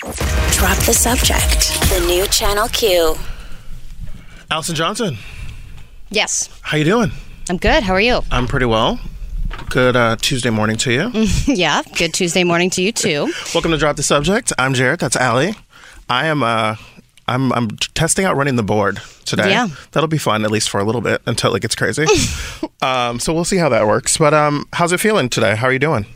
Drop the subject. The new Channel Q. Allison Johnson, Yes, how you doing? I'm good. How are you? I'm pretty well. Good uh, Tuesday morning to you. yeah, good Tuesday morning to you too. Welcome to Drop the Subject. I'm Jared. That's Allie. I am. Uh, I'm. I'm testing out running the board today. Yeah. that'll be fun at least for a little bit until it gets crazy. um, so we'll see how that works. But um, how's it feeling today? How are you doing?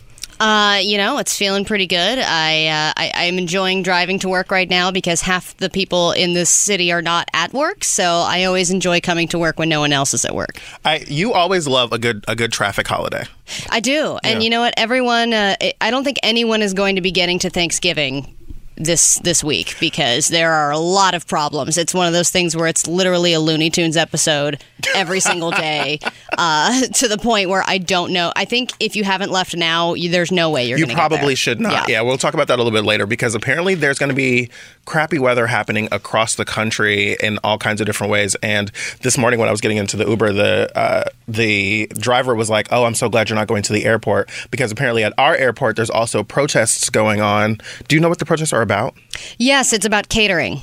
Uh, you know, it's feeling pretty good. I, uh, I I'm enjoying driving to work right now because half the people in this city are not at work, so I always enjoy coming to work when no one else is at work. I. You always love a good a good traffic holiday. I do, and Yeah. you know what? Everyone, uh, I don't think anyone is going to be getting to Thanksgiving this this week because there are a lot of problems. It's one of those things where it's literally a Looney Tunes episode every single day, uh, to the point where I don't know. I think if you haven't left now, you, there's no way you're. You probably should not. Yeah. we'll talk about that a little bit later because apparently there's going to be crappy weather happening across the country in all kinds of different ways. And this morning when I was getting into the Uber, the uh, the driver was like, "Oh, I'm so glad you're not going to the airport because apparently at our airport there's also protests going on." Do you know what the protests are about? Yes, it's about catering.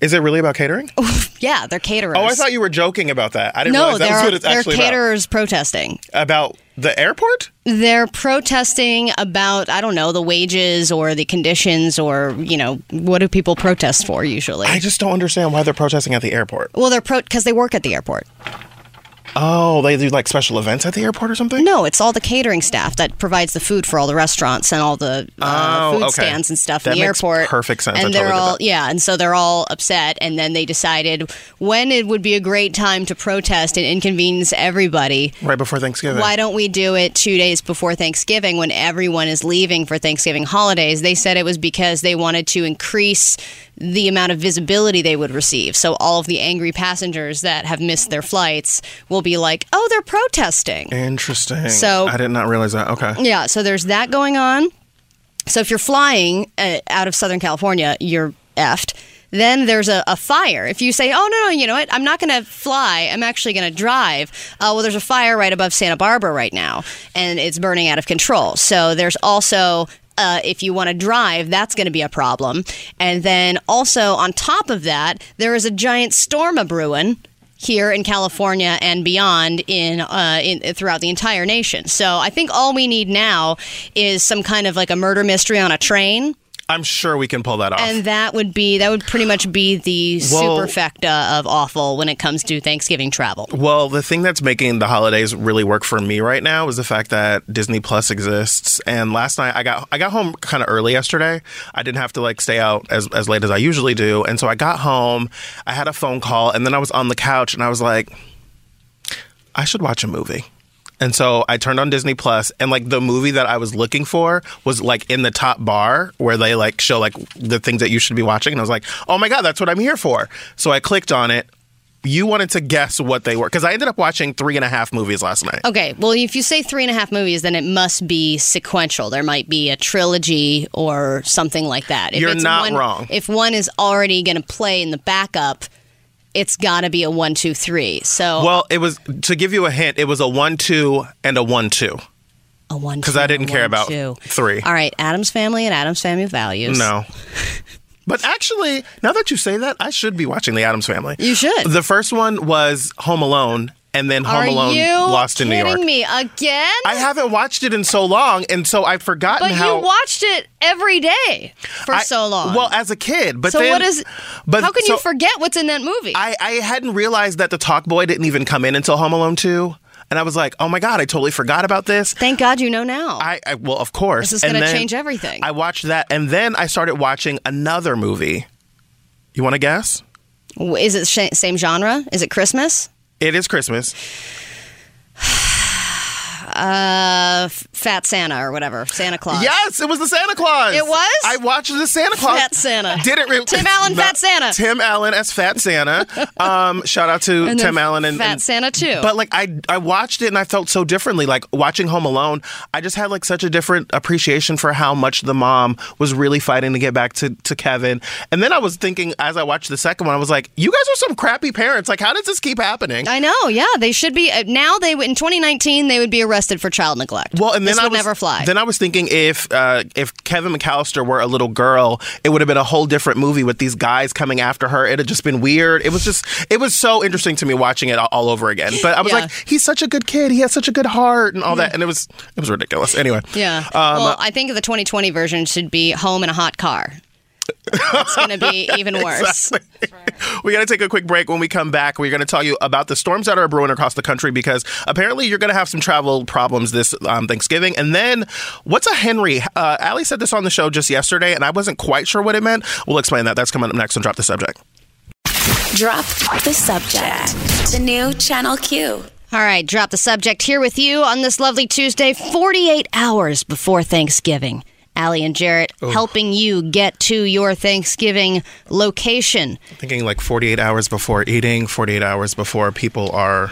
Is it really about catering? Yeah, they're caterers. Oh, I thought you were joking about that. I didn't No, realize that they're, was what it's they're caterers protesting. About the airport? they're protesting about I don't know the wages or the conditions or you know what do people protest for usually? I just don't understand why they're protesting at the airport. well, they're pro because they work at the airport. Oh, they do like special events at the airport or something? No, it's all the catering staff that provides the food for all the restaurants and all the uh, Oh, food okay. stands and stuff That in the makes airport. perfect sense. And totally they're get all yeah, and so they're all upset. And then they decided when it would be a great time to protest and inconvenience everybody. Right before Thanksgiving. Why don't we do it two days before Thanksgiving when everyone is leaving for Thanksgiving holidays? They said it was because they wanted to increase the amount of visibility they would receive. So all of the angry passengers that have missed their flights will be like, oh, they're protesting. Interesting. So- I did not realize that. Okay. Yeah, so there's that going on. So if you're flying uh, out of Southern California, you're effed. Then there's a, a fire. If you say, oh, no, no, you know what? I'm not going to fly. I'm actually going to drive. Uh, well, there's a fire right above Santa Barbara right now, and it's burning out of control. So there's also. Uh, if you want to drive, that's going to be a problem. And then also on top of that, there is a giant storm a brewing here in California and beyond in, uh, in throughout the entire nation. So I think all we need now is some kind of like a murder mystery on a train, I'm sure we can pull that off. and that would be that would pretty much be the Well- superfecta of awful when it comes to Thanksgiving travel. well, the thing that's making the holidays really work for me right now is the fact that Disney Plus exists. And last night I got I got home kind of early yesterday. I didn't have to like stay out as as late as I usually do. And so I got home, I had a phone call, and then I was on the couch and I was like I should watch a movie. And so I turned on Disney Plus, and like the movie that I was looking for was like in the top bar where they like show like the things that you should be watching. And I was like, oh my God, that's what I'm here for. So I clicked on it. You wanted to guess what they were because I ended up watching three and a half movies last night. Okay, well, if you say three and a half movies, then it must be sequential. There might be a trilogy or something like that. If You're it's not one- wrong. If one is already going to play in the backup, it's got to be a one, two, three. So Well, it was to give you a hint, it was a one, two, and a one, two. a one, Because I didn't care one, about two. three. All right, Addams Family and Addams Family Values. No. But actually, now that you say that, I should be watching The Addams Family. You should. The first one was Home Alone, and then Home Are Alone Lost in New York. Are you kidding York. me again? I haven't watched it in so long, and so I've forgotten but how. you watched it every day for I- so long. Well, as a kid, but so then, what is? But how can so you forget what's in that movie? I, I hadn't realized that the Talk Boy didn't even come in until Home Alone two, and I was like, oh my god, I totally forgot about this. Thank God you know now. I, I well, of course, This is And gonna then change everything. I watched that, and then I started watching another movie. You want to guess? is it sh- same genre? Is it Christmas? It is Christmas. Uh, Fat Santa or whatever, Santa Claus. Yes, it was the Santa Claus. It was? I watched the Santa Claus. Fat Santa. Didn't re- Tim Allen, Fat Santa. Tim Allen as Fat Santa. Um, shout out to And Tim Allen and Fat and- Santa too. But like I, I watched it and I felt so differently. Like watching Home Alone, I just had like such a different appreciation for how much the mom was really fighting to get back to to Kevin. And then I was thinking as I watched the second one, I was like, you guys are some crappy parents. Like, how does this keep happening? I know, yeah, they should be uh, now. They would- in 2019 they would be arrested for child neglect. Well, and then this I would was, never fly. Then I was thinking if uh, if Kevin McAllister were a little girl, it would have been a whole different movie with these guys coming after her. It had just been weird. It was just it was so interesting to me watching it all, all over again. But I was Yeah. like, he's such a good kid. He has such a good heart and all that. And it was it was ridiculous. Anyway, yeah. Um, well, I think the 2020 version should be home in a hot car. It's going to be even worse. we got to take a quick break. When we come back, we're going to tell you about the storms that are brewing across the country because apparently you're going to have some travel problems this um, Thanksgiving. And then, what's a Henry? Uh, Allie said this on the show just yesterday, and I wasn't quite sure what it meant. We'll explain that. That's coming up next on Drop the Subject. Drop the subject. The new Channel Q. All right, drop the subject here with you on this lovely Tuesday, 48 hours before Thanksgiving. Allie and Jarrett helping you get to your Thanksgiving location. Thinking like 48 hours before eating, 48 hours before people are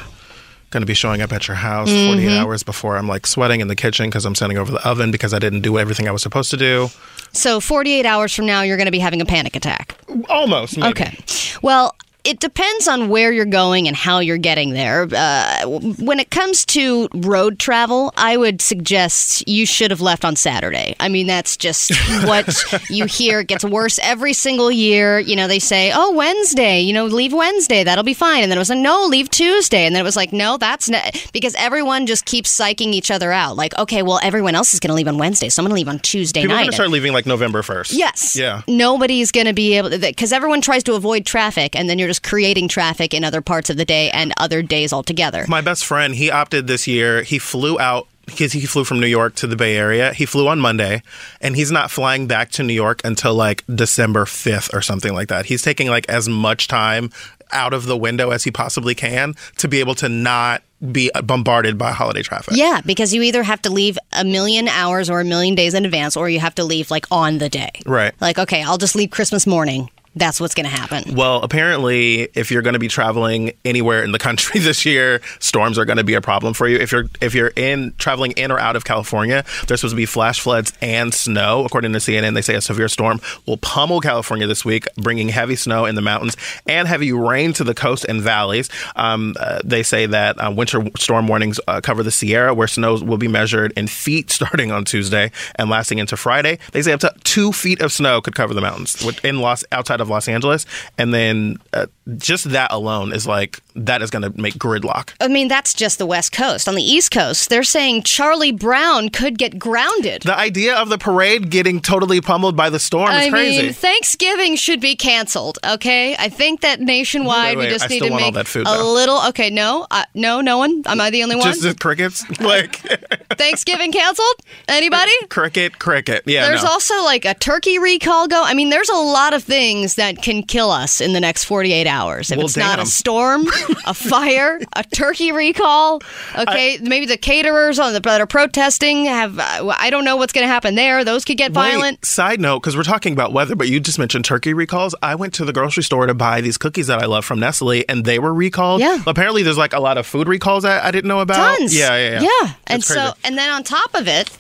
going to be showing up at your house, 48 mm-hmm. hours before I'm like sweating in the kitchen because I'm standing over the oven because I didn't do everything I was supposed to do. So, 48 hours from now, you're going to be having a panic attack. Almost. maybe. Okay. Well, it depends on where you're going and how you're getting there. Uh, when it comes to road travel, I would suggest you should have left on Saturday. I mean, that's just what you hear. It gets worse every single year. You know, they say, oh, Wednesday, you know, leave Wednesday. That'll be fine. And then it was like, no, leave Tuesday. And then it was like, no, that's not. Because everyone just keeps psyching each other out. Like, okay, well, everyone else is going to leave on Wednesday. So I'm going to leave on Tuesday People are going to start leaving like November 1st. Yes. Yeah. Nobody's going to be able to, because everyone tries to avoid traffic, and then you're just creating traffic in other parts of the day and other days altogether. My best friend, he opted this year. He flew out because he flew from New York to the Bay Area. He flew on Monday, and he's not flying back to New York until like December 5th or something like that. He's taking like as much time out of the window as he possibly can to be able to not be uh, bombarded by holiday traffic. Yeah, because you either have to leave a million hours or a million days in advance, or you have to leave like on the day. Right. Like, okay, I'll just leave Christmas morning. That's what's going to happen. Well, apparently, if you're going to be traveling anywhere in the country this year, storms are going to be a problem for you. If you're if you're in traveling in or out of California, there's supposed to be flash floods and snow. According to CNN, they say a severe storm will pummel California this week, bringing heavy snow in the mountains and heavy rain to the coast and valleys. Um, uh, they say that uh, winter storm warnings uh, cover the Sierra, where snow will be measured in feet starting on Tuesday and lasting into Friday. They say up to two feet of snow could cover the mountains in Los outside of Los Angeles, and then uh, just that alone is like that is going to make gridlock. I mean, that's just the West Coast. On the East Coast, they're saying Charlie Brown could get grounded. The idea of the parade getting totally pummeled by the storm is crazy. mean, Thanksgiving should be canceled. Okay, I think that nationwide Wait, wait, we just I need to make that food, a though. little. Okay, no, uh, no, no one. Am I the only one? just the crickets, like Thanksgiving canceled? Anybody? cricket, cricket. Yeah, There's no. also like a turkey recall go. I mean, there's a lot of things that can kill us in the next 48 hours. If Well, it's not a storm, a fire, a turkey recall, okay, maybe the caterers on the, that are protesting have. Uh, I don't know what's going to happen there. Those could get Wait, violent. Side note, because we're talking about weather, but you just mentioned turkey recalls. I went to the grocery store to buy these cookies that I love from Nestle, and they were recalled. Yeah. Apparently, there's like a lot of food recalls that I didn't know about. Tons. Yeah, yeah, yeah. Yeah. And It's so, and then on top of it,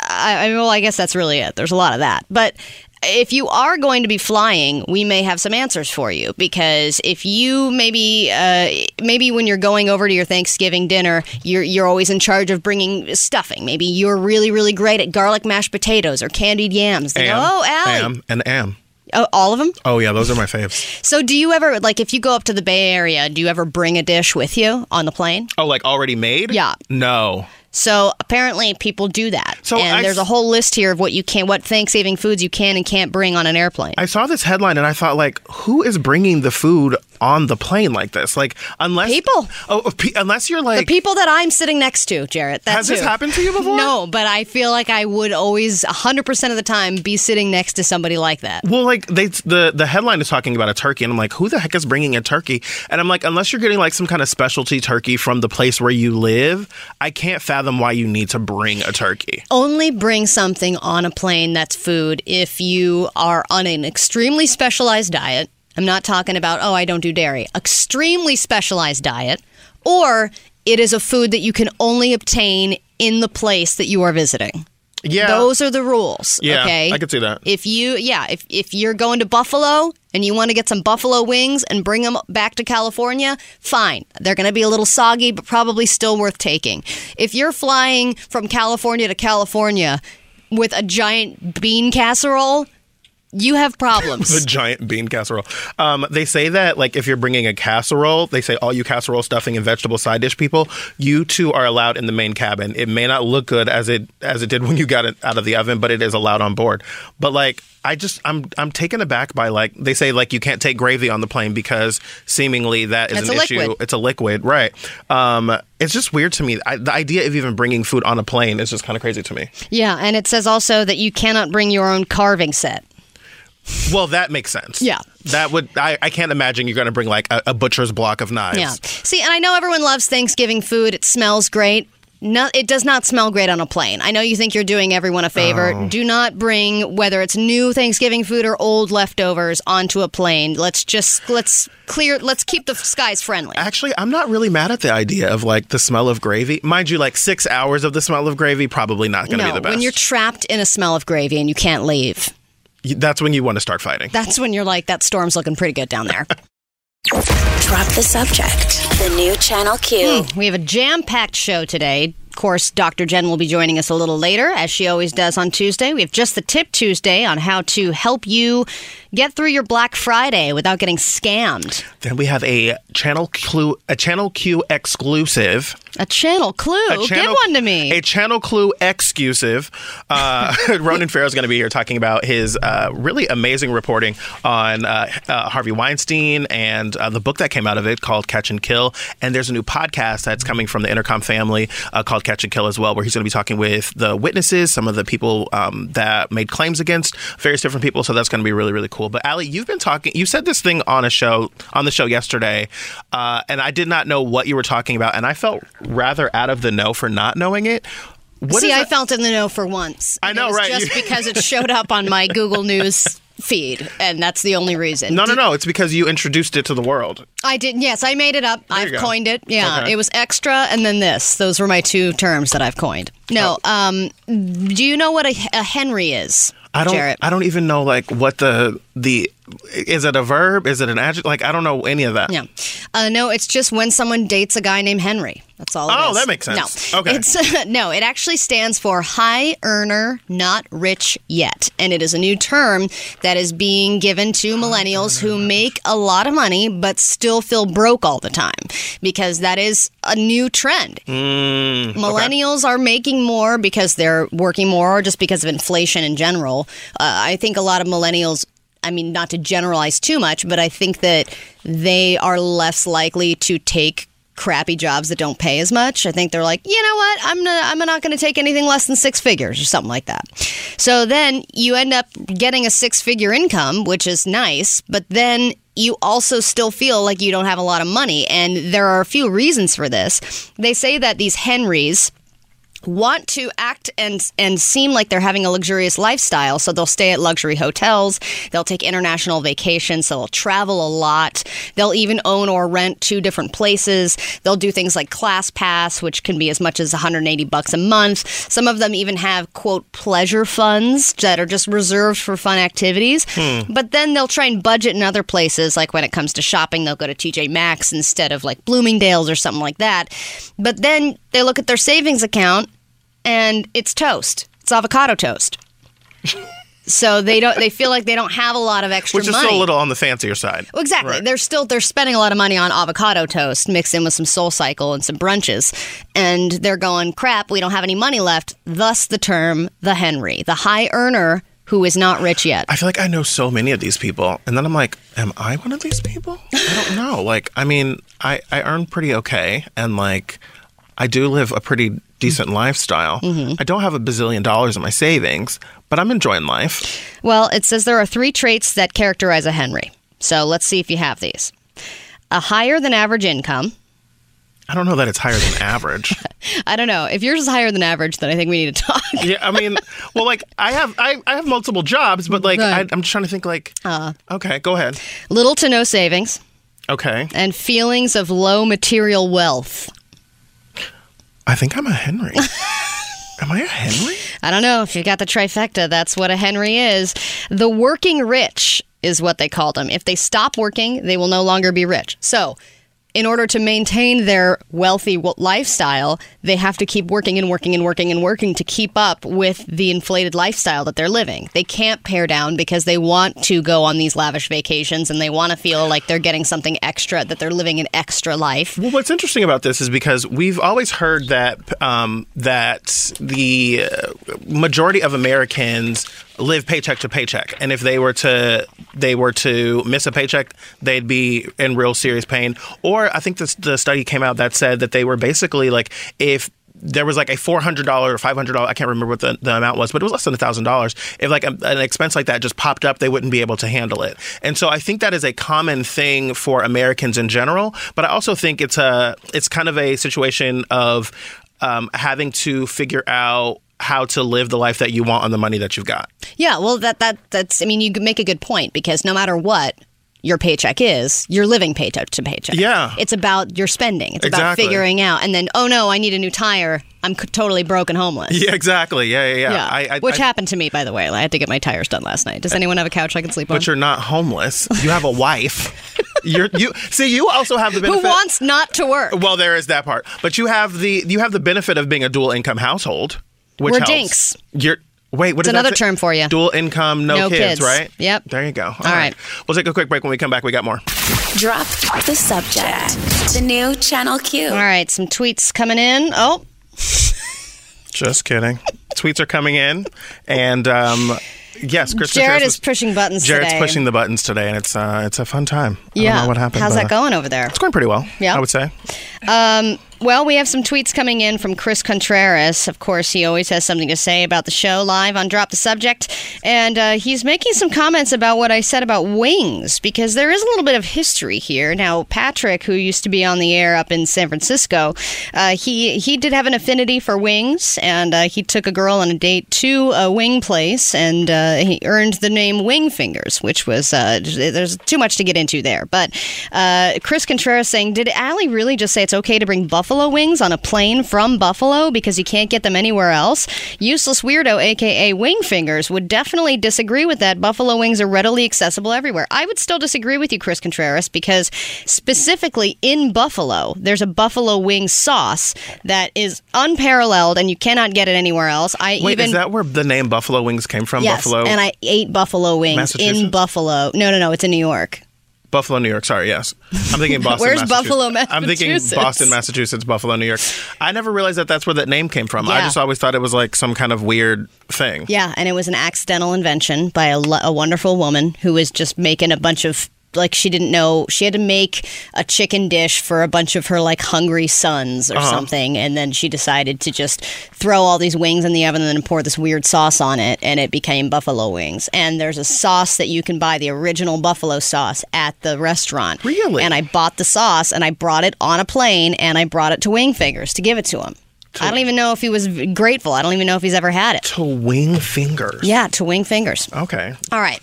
I, I mean, well, I guess that's really it. There's a lot of that. But if you are going to be flying, we may have some answers for you because if you maybe uh, maybe when you're going over to your Thanksgiving dinner, you're you're always in charge of bringing stuffing. Maybe you're really really great at garlic mashed potatoes or candied yams. They go, Am, oh, Allie, am, and am. oh, all of them. Oh yeah, those are my faves. So, do you ever like if you go up to the Bay Area, do you ever bring a dish with you on the plane? Oh, like already made? Yeah. No. So apparently people do that. So and I there's a whole list here of what you can, what Thanksgiving foods you can and can't bring on an airplane. I saw this headline and I thought, like, who is bringing the food on the plane like this? Like, unless People. Oh, oh, pe- unless you're like the people that I'm sitting next to, Jarrett. That's has this happened to you before? No, but I feel like I would always, 100% of the time, be sitting next to somebody like that. Well, like they the the headline is talking about a turkey, and I'm like, who the heck is bringing a turkey? And I'm like, unless you're getting like some kind of specialty turkey from the place where you live, I can't fathom why you need to bring a turkey. Only bring something on a plane that's food if you are on an extremely specialized diet. I'm not talking about, oh, I don't do dairy. Extremely specialized diet. Or it is a food that you can only obtain in the place that you are visiting. Yeah. Those are the rules. Yeah, okay. I could see that. If you, yeah, if, if you're going to Buffalo and you want to get some buffalo wings and bring them back to California, fine. They're going to be a little soggy, but probably still worth taking. If you're flying from California to California with a giant bean casserole, you have problems. the giant bean casserole. Um, they say that like if you're bringing a casserole, they say all you casserole stuffing and vegetable side dish people, you too are allowed in the main cabin. It may not look good as it as it did when you got it out of the oven, but it is allowed on board. But like I just I'm I'm taken aback by like they say like you can't take gravy on the plane because seemingly that is That's an issue. liquid. It's a liquid, right? Um, it's just weird to me. I, the idea of even bringing food on a plane is just kind of crazy to me. yeah, and it says also that you cannot bring your own carving set. Well, that makes sense. Yeah. that would I, I can't imagine you're going to bring like a, a butcher's block of knives. Yeah. See, and I know everyone loves Thanksgiving food. It smells great. No, it does not smell great on a plane. I know you think you're doing everyone a favor. Oh. Do not bring whether it's new Thanksgiving food or old leftovers onto a plane. Let's just let's clear. Let's keep the skies friendly. Actually, I'm not really mad at the idea of like the smell of gravy. Mind you, like six hours of the smell of gravy probably not going to no, be the best. when you're trapped in a smell of gravy and you can't leave, That's when you want to start fighting. that's when you're like, that storm's looking pretty good down there. Drop the subject. The new Channel Q. Hmm, we have a jam packed show today. Of course, Dr. Jen will be joining us a little later, as she always does on Tuesday. We have just the tip Tuesday on how to help you get through your Black Friday without getting scammed. Then we have a channel clue, a channel Q exclusive. A channel clue. A channel, Give one to me. A channel clue exclusive. Uh, Ronan Farrow is going to be here talking about his uh, really amazing reporting on uh, uh, Harvey Weinstein and uh, the book that came out of it called Catch and Kill. And there's a new podcast that's coming from the Entercom family uh, called Catch and Kill as well, where he's going to be talking with the witnesses, some of the people um, that made claims against various different people. So that's going to be really, really cool. But Allie, you've been talking. You said this thing on a show on the show yesterday, uh, and I did not know what you were talking about, and I felt rather out of the know for not knowing it. What See, I felt in the know for once. I know, right? Just because it showed up on my Google News feed, and that's the only reason. No, no, no. It's because you introduced it to the world. I didn't. Yes, I made it up. you I've coined it. Yeah, Okay. it was extra, and then this. Those were my two terms that I've coined. No. Um. Do you know what a, a Henry is? I don't. Jarrett? I don't even know like what the the is it a verb? Is it an adjective? Like I don't know any of that. Yeah. Uh, no, it's just when someone dates a guy named Henry. That's all. it Oh, is. that makes sense. No, Okay. It's no. It actually stands for high earner, not rich yet, and it is a new term that is being given to millennials who make a lot of money but still feel broke all the time because that is a new trend. Mm, Millennials are making more because they're working more or just because of inflation in general. Uh, I think a lot of millennials, I mean, not to generalize too much, but I think that they are less likely to take crappy jobs that don't pay as much. I think they're like, you know what, I'm not, I'm not going to take anything less than six figures or something like that. So then you end up getting a six figure income, which is nice, but then you also still feel like you don't have a lot of money. And there are a few reasons for this. They say that these Henrys, want to act and and seem like they're having a luxurious lifestyle. So they'll stay at luxury hotels. They'll take international vacations. So they'll travel a lot. They'll even own or rent two different places. They'll do things like ClassPass which can be as much as 180 bucks a month. Some of them even have quote pleasure funds that are just reserved for fun activities. Hmm. But then they'll try and budget in other places like when it comes to shopping they'll go to TJ Maxx instead of like Bloomingdale's or something like that. But then they look at their savings account and it's toast. It's avocado toast. so they don't. They feel like they don't have a lot of extra money. which is money. still a little on the fancier side. Well, exactly. Right. They're still they're spending a lot of money on avocado toast mixed in with some Soul Cycle and some brunches, and they're going crap. We don't have any money left. Thus the term the Henry, the high earner who is not rich yet. I feel like I know so many of these people, and then I'm like, am I one of these people? I don't know. Like, I mean, I I earn pretty okay, and like, I do live a pretty decent lifestyle. Mm-hmm. I don't have a bazillion dollars in my savings, but I'm enjoying life. Well, it says there are three traits that characterize a Henry. So let's see if you have these. A higher than average income. I don't know that it's higher than average. I don't know. If yours is higher than average, then I think we need to talk. yeah, I mean, well, like I have I, I have multiple jobs, but like I, Right. I'm just trying to think. Like, Uh. okay, go ahead. Little to no savings. Okay, and feelings of low material wealth. I think I'm a Henry. Am I a Henry? I don't know if you got the trifecta. That's what a Henry is. The working rich is what they called them. If they stop working, they will no longer be rich. So, in order to maintain their wealthy lifestyle, they have to keep working and working and working and working to keep up with the inflated lifestyle that they're living. They can't pare down because they want to go on these lavish vacations and they want to feel like they're getting something extra, that they're living an extra life. Well, what's interesting about this is because we've always heard that um, that the uh, majority of Americans live paycheck to paycheck, and if they were to they were to miss a paycheck, they'd be in real serious pain. Or I think this, the study came out that said that they were basically like if there was like a four hundred dollar or five hundred dollar I can't remember what the, the amount was, but it was less than thousand dollars. If like a, an expense like that just popped up, they wouldn't be able to handle it. And so I think that is a common thing for Americans in general. But I also think it's a it's kind of a situation of um, having to figure out how to live the life that you want on the money that you've got. Yeah, well, that that that's. I mean, you make a good point because no matter what your paycheck is, you're living paycheck to paycheck. Yeah. it's about your spending. It's about figuring out, and then oh no, I need a new tire. I'm totally broke and homeless. Yeah, exactly. Yeah, yeah, yeah. Yeah, I, I, which I, happened to me, by the way. I had to get my tires done last night. Does uh, anyone have a couch I can sleep on? But you're not homeless. You have a wife. You're you see. You also have the benefit. Who wants not to work? Well, there is that part, but you have the you have the benefit of being a dual income household. Which We're helps. dinks. You're wait. What It's is another term for you. Dual income, no, No kids. right? Yep. There you go. All, All right. We'll take a quick break. When we come back, we got more. Drop the subject. The new Channel Q. All right, some tweets coming in. Oh, Just kidding. Tweets are coming in, and um, yes, Chris Jared Contreras is pushing buttons Jared's today. pushing the buttons today, and it's uh, it's a fun time. I yeah. don't know what happened. How's but, that going over there? It's going pretty well. Yeah. I would say. Um, well, we have some tweets coming in from Chris Contreras. Of course, he always has something to say about the show live on Drop the Subject. And uh, he's making some comments about what I said about wings, because there is a little bit of history here. Now, Patrick, who used to be on the air up in San Francisco, uh, he, he did have an affinity for wings, and uh, he took a girl on a date to a wing place, and uh, he earned the name Wing Fingers, which was, uh, there's too much to get into there. But uh, Chris Contreras saying, Did Allie really just say it's okay to bring buffalo wings on a plane from Buffalo because you can't get them anywhere else? Useless Weirdo, aka Wing Fingers, would definitely disagree with that. Buffalo wings are readily accessible everywhere. I would still disagree with you, Chris Contreras, because specifically in Buffalo, there's a buffalo wing sauce that is unparalleled and you cannot get it anywhere else. I Wait, even is that where the name Buffalo Wings came from? Yes, Buffalo, and I ate buffalo wings in Buffalo. No, no, no, it's in New York. Buffalo, New York. Sorry, yes. I'm thinking Boston. Where's Massachusetts. Buffalo, I'm thinking Boston, Massachusetts, Buffalo, New York. I never realized that that's where that name came from. I just always thought it was like some kind of weird thing. Yeah, and it was an accidental invention by a, lo- a wonderful woman who was just making a bunch of like she didn't know she had to make a chicken dish for a bunch of her like hungry sons or uh-huh. something and then she decided to just throw all these wings in the oven and then pour this weird sauce on it and it became buffalo wings and there's a sauce that you can buy the original buffalo sauce at the restaurant Really? and i bought the sauce and i brought it on a plane and i brought it to wing fingers to give it to him I don't even know if he was grateful. I don't even know if he's ever had it. To wing fingers. Yeah, to wing fingers. Okay. All right.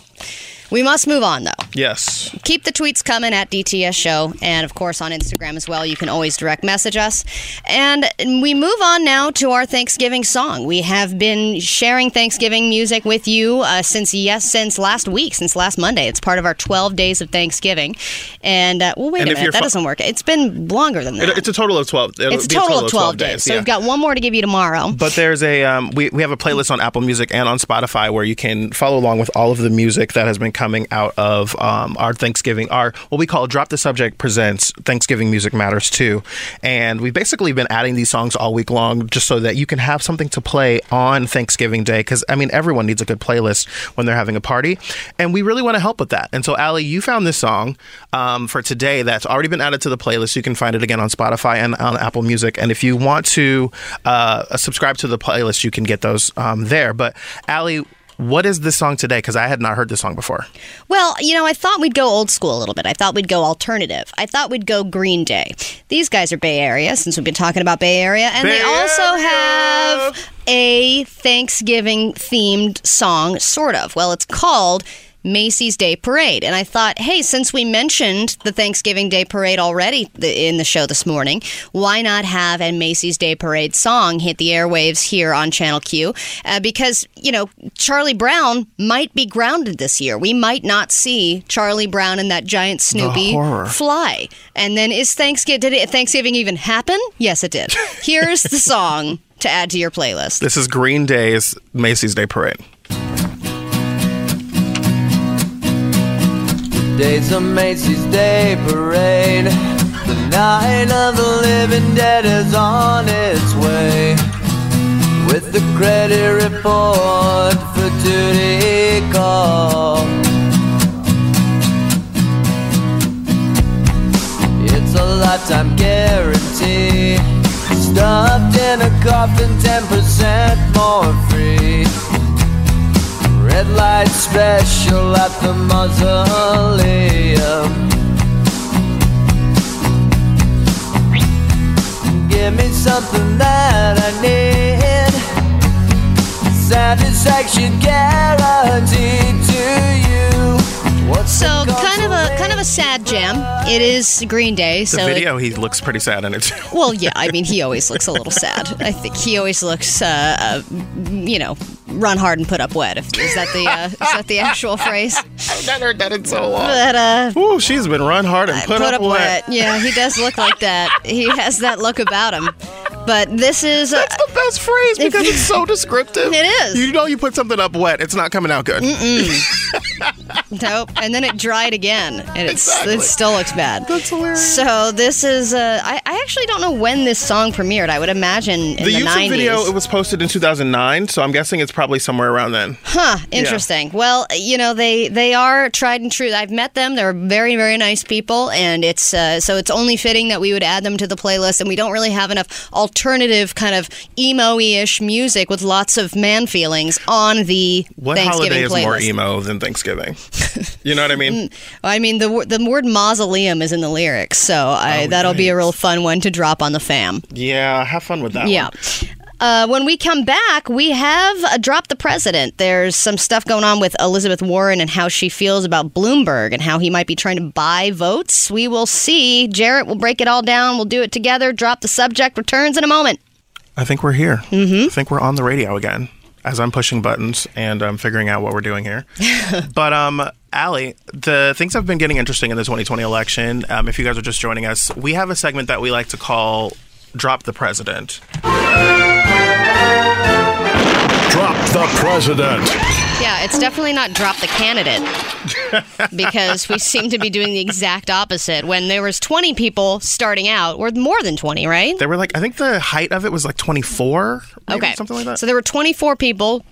We must move on, though. Yes. Keep the tweets coming at DTS Show, and of course on Instagram as well. You can always direct message us. And we move on now to our Thanksgiving song. We have been sharing Thanksgiving music with you uh, since yes, since last week, since last Monday. It's part of our 12 days of Thanksgiving. And uh, well, wait And a minute, that fo- doesn't work. It's been longer than that. It- it's a total of 12. it'll It's a be total, of 12, days. So yeah. we've got one more to give you tomorrow. But there's a um, we we have a playlist on Apple Music and on Spotify where you can follow along with all of the music that has been coming out of um, our Thanksgiving, our what we call Drop the Subject presents Thanksgiving Music Matters too, and we've basically been adding these songs all week long just so that you can have something to play on Thanksgiving Day because I mean everyone needs a good playlist when they're having a party, and we really want to help with that. And so Allie, you found this song um, for today that's already been added to the playlist. You can find it again on Spotify and on Apple Music, and if you want to uh, subscribe to the playlist, you can get those um, there. But Allie. What is this song today? Because I had not heard this song before. Well, you know, I thought we'd go old school a little bit. I thought we'd go alternative. I thought we'd go Green Day. These guys are Bay Area, since we've been talking about Bay Area, and Bay they also Area! have a Thanksgiving themed song, sort of. Well, it's called Macy's Day Parade. And I thought, hey, since we mentioned the Thanksgiving Day Parade already in the show this morning, why not have a Macy's Day Parade song hit the airwaves here on Channel Q? Uh, because, you know, Charlie Brown might be grounded this year. We might not see Charlie Brown and that giant Snoopy fly. And then is Thanksgiving, did it, Thanksgiving even happen? Yes, it did. Here's the song to add to your playlist. This is Green Day's Macy's Day Parade. Days of Macy's Day Parade. The night of the living dead is on its way. With the credit report for duty call. It's a lifetime guarantee. Stuffed in a coffin, 10% more free. Red light special at the mausoleum. Give me something that I need. Satisfaction guaranteed to you. What's So kind of a kind of a sad jam. It is Green Day. The So it- video, he looks pretty sad in it well, yeah. I mean, he always looks a little sad. I think he always looks, uh, uh, you know, run hard and put up wet. If, is that the uh, is that the actual phrase? I've not heard that in so long. But uh, Ooh, she's been run hard and put, put up, up wet. wet. Yeah, he does look like that. He has that look about him. But this is. Uh, That's the best phrase because it's so descriptive. It is. You know, you put something up wet, it's not coming out good. Nope. And then it dried again, and it's, Exactly. it still looks bad. That's hilarious. So this is. Uh, I, I actually don't know when this song premiered. I would imagine in the the, YouTube 90s. video it was posted in 2009, so I'm guessing it's probably somewhere around then. Huh, interesting. Well, you know, they they are tried and true. I've met them. They're very very nice people and it's uh, so it's only fitting that we would add them to the playlist and we don't really have enough alternative kind of emo-ish music with lots of man feelings on the What Thanksgiving holiday is playlist. more emo than Thanksgiving? you know what I mean? I mean, the the word mausoleum is in the lyrics, so I, Oh, that'll be a real fun one to drop on the fam. Yeah, have fun with that. Yeah. one. Uh, when we come back, we have uh, Drop the President. There's some stuff going on with Elizabeth Warren and how she feels about Bloomberg and how he might be trying to buy votes. We will see. Jarrett will break it all down. We'll do it together. Drop the subject. Returns in a moment. I think we're here. Mm-hmm. I think we're on the radio again as I'm pushing buttons and I'm figuring out what we're doing here. but um, Allie, the things have been getting interesting in the 2020 election. Um, if you guys are just joining us, we have a segment that we like to call "Drop the President." Drop the president. Yeah, it's definitely not drop the candidate because we seem to be doing the exact opposite. When there was 20 people starting out, or more than 20, right? They were like, I think the height of it was like 24, maybe, Okay. something like that. So there were 24 people,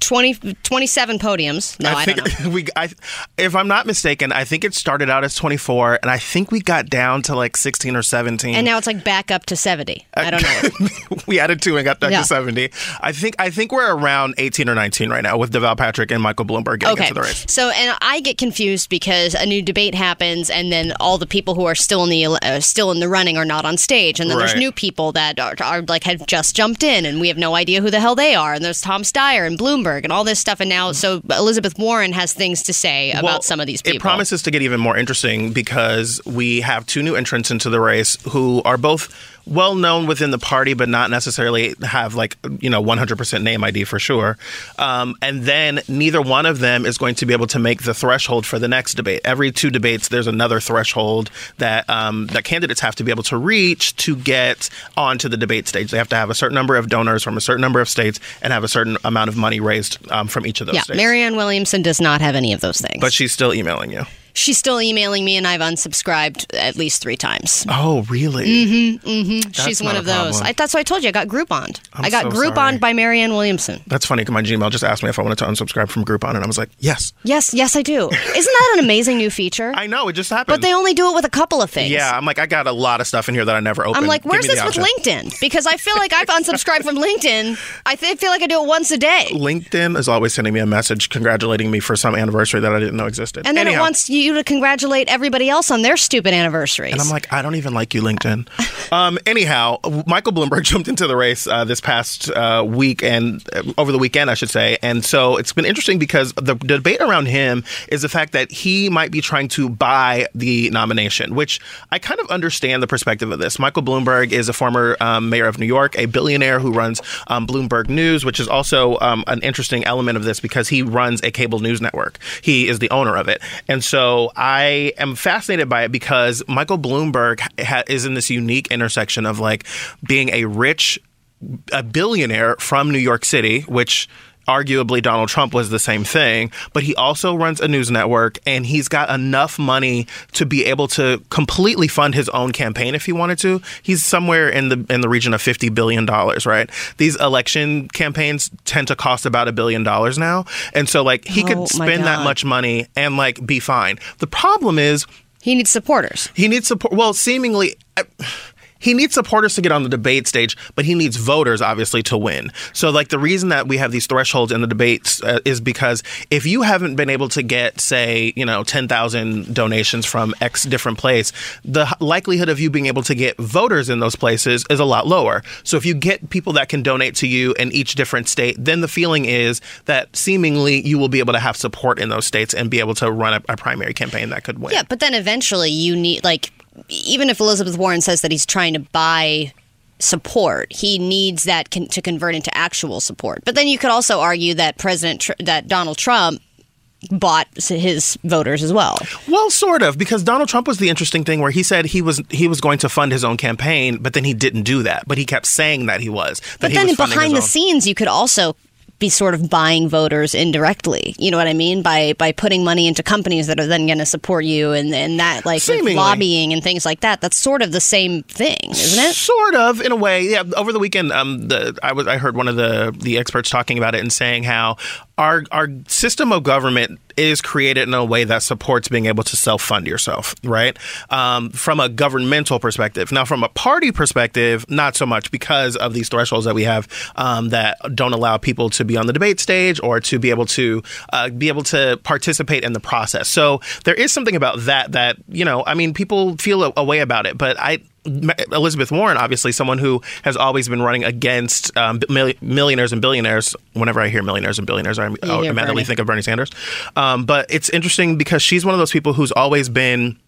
20, 27 podiums. No, I, think don't know. we. I, if I'm not mistaken, I think it started out as 24, and I think we got down to like 16 or 17. And now it's like back up to 70. I don't know. we added two and got back Yeah. to 70. I think I think we're around 18 or 19 right now with Deval Patrick and Michael Bloomberg getting Okay. into the race. So, and I get confused because a new debate happens, and then all the people who are still in the uh, still in the running are not on stage, and then there's new people that are, are like have just jumped in, and we have no idea who the hell they are. And there's Tom Steyer and Bloomberg and all this stuff, and now so Elizabeth Warren has things to say about Well, some of these people. It promises to get even more interesting because we have two new entrants into the race who are both well known within the party, but not necessarily have like you know 100% name ID for sure. Um, and then neither one of them is going to be able to make the threshold for the next debate. Every two debates, there's another threshold that um, that candidates have to be able to reach to get onto the debate stage. They have to have a certain number of donors from a certain number of states and have a certain amount of money raised um, from each of those yeah, states. Marianne Williamson does not have any of those things. but she's still emailing you. She's still emailing me, and I've unsubscribed at least three times. Oh, really? Mm-hmm, mm-hmm. she's one of those. I, that's what I told you. I got Groupon. I'm I got so sorry. by Marianne Williamson. That's funny because my Gmail just asked me if I wanted to unsubscribe from Groupon, and I was like, yes. Yes, yes, I do. Isn't that an amazing new feature? I know, it just happened. but they only do it with a couple of things. yeah, I'm like, I got a lot of stuff in here that I never opened. I'm like, where's this with. LinkedIn? Because I feel like I've unsubscribed from LinkedIn. I th- feel like I do it once a day. LinkedIn is always sending me a message congratulating me for some anniversary that I didn't know existed. And then Anyhow, it wants you you to congratulate everybody else on their stupid anniversaries. And I'm like, I don't even like you, LinkedIn. um, anyhow, Michael Bloomberg jumped into the race uh, this past uh, week and uh, over the weekend, I should say. And so it's been interesting because the debate around him is the fact that he might be trying to buy the nomination, which I kind of understand the perspective of this. Michael Bloomberg is a former um, mayor of New York, a billionaire who runs um, Bloomberg News, which is also um, an interesting element of this because he runs a cable news network. He is the owner of it. And so I am fascinated by it because Michael Bloomberg ha- is in this unique intersection of like being a rich a billionaire from New York City, which arguably Donald Trump was the same thing, but he also runs a news network and he's got enough money to be able to completely fund his own campaign if he wanted to. He's somewhere in the in the region of 50 billion dollars, right? These election campaigns tend to cost about a billion dollars now. And so like he Oh, could spend that much money and like be fine. The problem is he needs supporters. he needs support. Well, seemingly. I, he needs supporters to get on the debate stage, but he needs voters, obviously, to win. So, like, the reason that we have these thresholds in the debates uh, is because if you haven't been able to get, say, you know, 10,000 donations from X different place, the likelihood of you being able to get voters in those places is a lot lower. So, if you get people that can donate to you in each different state, then the feeling is that seemingly you will be able to have support in those states and be able to run a, a primary campaign that could win. Yeah, but then eventually you need like even if Elizabeth Warren says that he's trying to buy support, he needs that con- to convert into actual support. But then you could also argue that President Tr- that Donald Trump bought his voters as well. Well, sort of, because Donald Trump was the interesting thing where he said he was he was going to fund his own campaign, but then he didn't do that. But he kept saying that he was. That But he then was behind the own. scenes, you could also be sort of buying voters indirectly. You know what I mean? By by putting money into companies that are then going to support you and and that like lobbying and things like that. That's sort of the same thing, isn't it? Sort of, in a way. Yeah. Over the weekend, um, the I was I heard one of the the experts talking about it and saying how our our system of government is created in a way that supports being able to self fund yourself, right? Um, from a governmental perspective. Now, from a party perspective, not so much because of these thresholds that we have um, that don't allow people to be on the debate stage or to be able to uh, be able to participate in the process. So there is something about that that you know. I mean, people feel a, a way about it, but I. Elizabeth Warren, obviously, someone who has always been running against um, mil- millionaires and billionaires. Whenever I hear millionaires and billionaires, I immediately think of Bernie Sanders. Um, but it's interesting because she's one of those people who's always been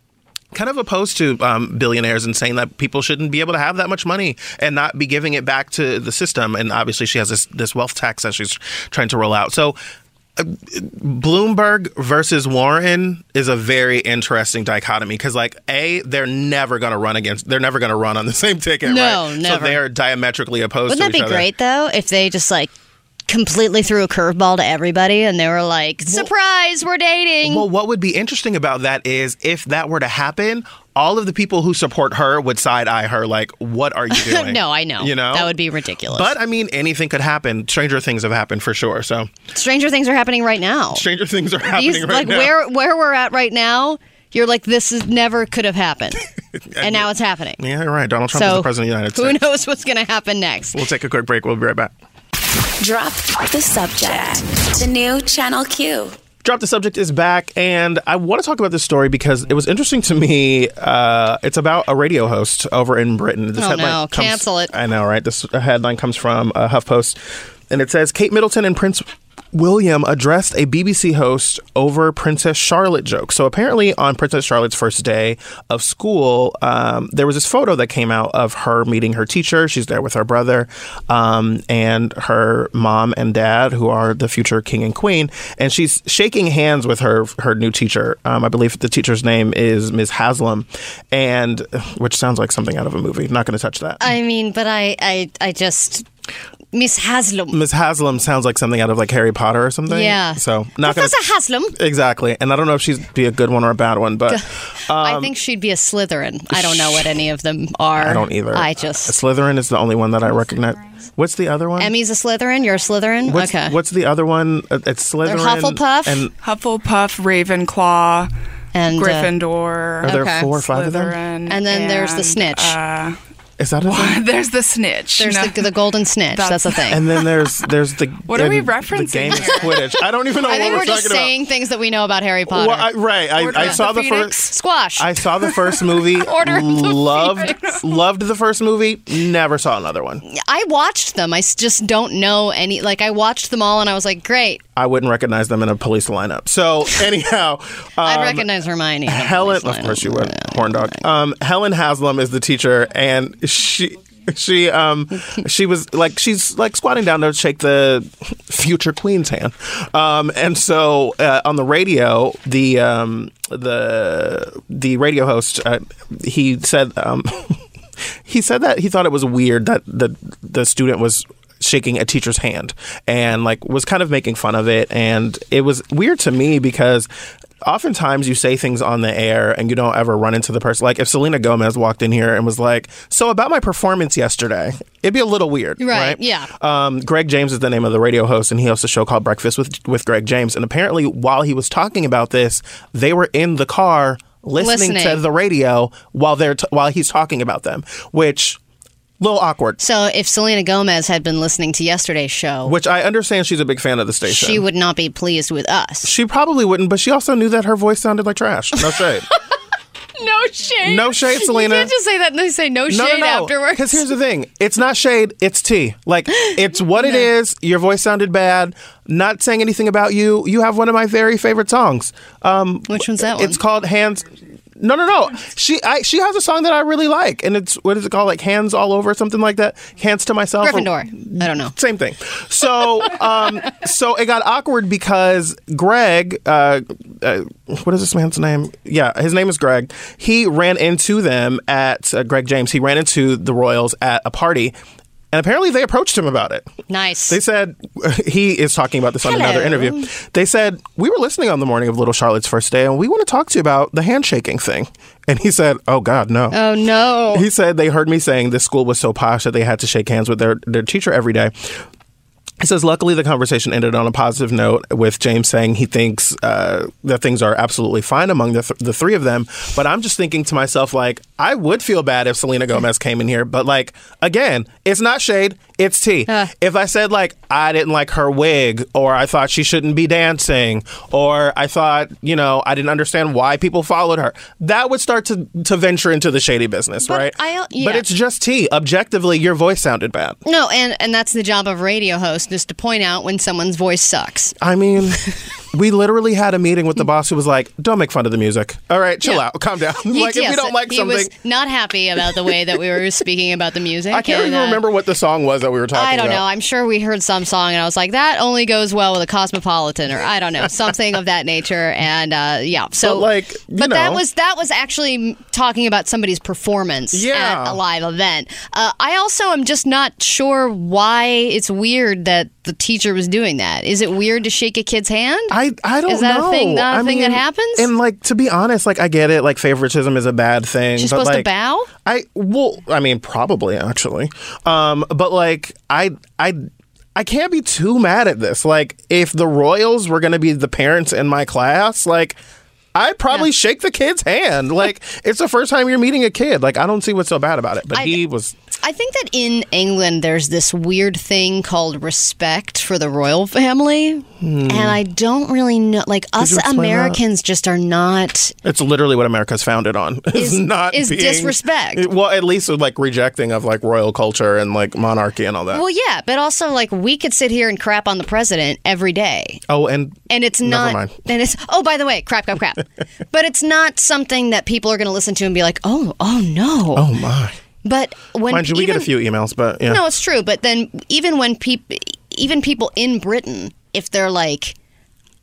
kind of opposed to um, billionaires and saying that people shouldn't be able to have that much money and not be giving it back to the system. And obviously, she has this this wealth tax that she's trying to roll out. So. Bloomberg versus Warren is a very interesting dichotomy because, like, a they're never going to run against, they're never going to run on the same ticket. No, right? never. So they're diametrically opposed. Wouldn't that be other. great though if they just like completely threw a curveball to everybody and they were like, "Surprise, we're dating." Well, what would be interesting about that is if that were to happen, all of the people who support her would side eye her, like, "What are you doing?" no, I know. You know, that would be ridiculous. But I mean, anything could happen. Stranger things have happened for sure. So, stranger things are happening right now. stranger things are happening These right like now. where where we're at right now. You're like this is never could have happened, and now it's happening. Yeah, you're right. Donald Trump is the president of the United States. who knows what's going to happen next? We'll take a quick break. We'll be right back. Drop the subject. The new Channel Q. Drop the subject is back, and I want to talk about this story because it was interesting to me. Uh, it's about a radio host over in Britain. This Oh, headline no. comes- Cancel it. I know, right? This headline comes from uh, HuffPost, and it says Kate Middleton and Prince William addressed a BBC host over Princess Charlotte jokes. So apparently, on Princess Charlotte's first day of school, um, there was this photo that came out of her meeting her teacher. She's there with her brother um, and her mom and dad, who are the future king and queen, and she's shaking hands with her her new teacher. Um, I believe the teacher's name is Ms. Haslam, and which sounds like something out of a movie. Not going to touch that. I mean, but I I I just Miss Haslam. Ms. Haslam sounds like something out of like Harry Potter or something. Yeah. So not going Professor Haslam. Exactly. And I don't know if she'd be a good one or a bad one, but I think she'd be a Slytherin. I don't know what any of them are. Um, I don't either. I just Slytherin is the only one that I recognize. What's the other one? Emmy's a Slytherin. You're a Slytherin. What's, okay. What's the other one? Uh, It's Slytherin. Hufflepuff? And Hufflepuff, Ravenclaw, and uh, Gryffindor. are there Okay. four or five of them? And then there's the snitch. Uh, Is that a thing? There's the snitch. There's you know? the, the golden snitch. That's, That's- the thing. And then there's there's the What are we and The game is here? Quidditch. I don't even know I what think we're, we're just talking saying things that we know about Harry Potter. about. Well, I, right. I, Order I of saw the the, Phoenix? first. Squash. I saw the first movie. Order of the loved loved the first movie. Never saw another one. I watched them. I s- just don't know any. Like I watched them all, and I was like, great. I wouldn't recognize them in a police lineup. So anyhow, I'd um, recognize Hermione. Helen, of course you would, Yeah. horn dog. Um, Helen Haslam is the teacher, and she. She um she was like she's like squatting down to shake the future queen's hand, um and so uh, on the radio the um the the radio host uh, he said um he said that he thought it was weird that the the student was shaking a teacher's hand and like was kind of making fun of it and it was weird to me because oftentimes you say things on the air and you don't ever run into the person like if Selena Gomez walked in here and was like so about my performance yesterday it'd be a little weird Right, right, yeah. um, Greg James is the name of the radio host, and he hosts a show called Breakfast with with Greg James. And apparently, while he was talking about this, they were in the car listening, to the radio while they're t- while he's talking about them, which little awkward. So if Selena Gomez had been listening to yesterday's show, Which I understand she's a big fan of the station. she would not be pleased with us. She probably wouldn't, but she also knew that her voice sounded like trash. No shade. No shade. No shade, Selena. You can't just say that and then say no shade no, no. afterwards. Because here's the thing: it's not shade, it's tea. Like it's what it is. Your voice sounded bad. Not saying anything about you. You have one of my very favorite songs. Um, Which one's that one? It's called Hands. No, no, no. She I, she has a song that I really like, and it's what is it called? Like Hands All Over, something like that. Hands to myself. or- Gryffindor. I don't know. same thing. So, um, so it got awkward because Greg, uh, uh, what is this man's name? Yeah, his name is Greg. He ran into them at uh, Greg James. He ran into the Royals at a party. And apparently they approached him about it. Nice. They said he is talking about this on another interview. They said we were listening on the morning of Little Charlotte's first day, and we want to talk to you about the handshaking thing. And he said, "Oh God, no." oh no. He said they heard me saying this school was so posh that they had to shake hands with their, their teacher every day. He says, luckily, the conversation ended on a positive note with James saying he thinks uh, that things are absolutely fine among the, th- the three of them. But I'm just thinking to myself, like, I would feel bad if Selena Gomez came in here. But, like, again, it's not shade, it's tea. if I said, like, I didn't like her wig, or I thought she shouldn't be dancing, or I thought, you know, I didn't understand why people followed her, that would start to, to venture into the shady business, But right? I- But it's just tea. Objectively, your voice sounded bad. No, and and that's the job of radio host is to point out when someone's voice sucks. I mean, we literally had a meeting with the boss who was like, "Don't make fun of the music. All right, chill Yeah. out, calm down. Like if we don't like he something." was not happy about the way that we were speaking about the music. I can't and, even uh, remember what the song was that we were talking I don't about. know. I'm sure we heard some song, and I was like, "That only goes well with a cosmopolitan," or I don't know, something of that nature. And uh, yeah, so But, like, you but that know. was that was actually talking about somebody's performance Yeah. at a live event. Uh, I also am just not sure why it's weird that the teacher was doing that. Is it weird to shake a kid's hand? I, I don't know. Is that a thing- not a I thing that happens? And like to be honest, like I get it. Like favoritism is a bad thing. She's supposed to bow? I well, I mean, probably actually. Um, but like I I. I can't be too mad at this. Like, if the Royals were going to be the parents in my class, like, I'd probably Yeah. shake the kid's hand. Like, it's the first time you're meeting a kid. Like, I don't see what's so bad about it. But I- he was. I think that in England there's this weird thing called respect for the royal family, and I don't really know. Like us Hmm. explain that? Americans just are not. It's literally what America's founded on. Is, Is- not is being- disrespect. Well, at least with like rejecting of like royal culture and like monarchy and all that. Well, yeah, but also like we could sit here and crap on the president every day, oh, and and it's Never not. mind. And it's oh, by the way, crap, crap, crap. but it's not something that people are going to listen to and be like, oh, oh no. oh my. But when Mind you, we get a few emails, but yeah. No, it's true. But then even when people, even people in Britain, if they're like,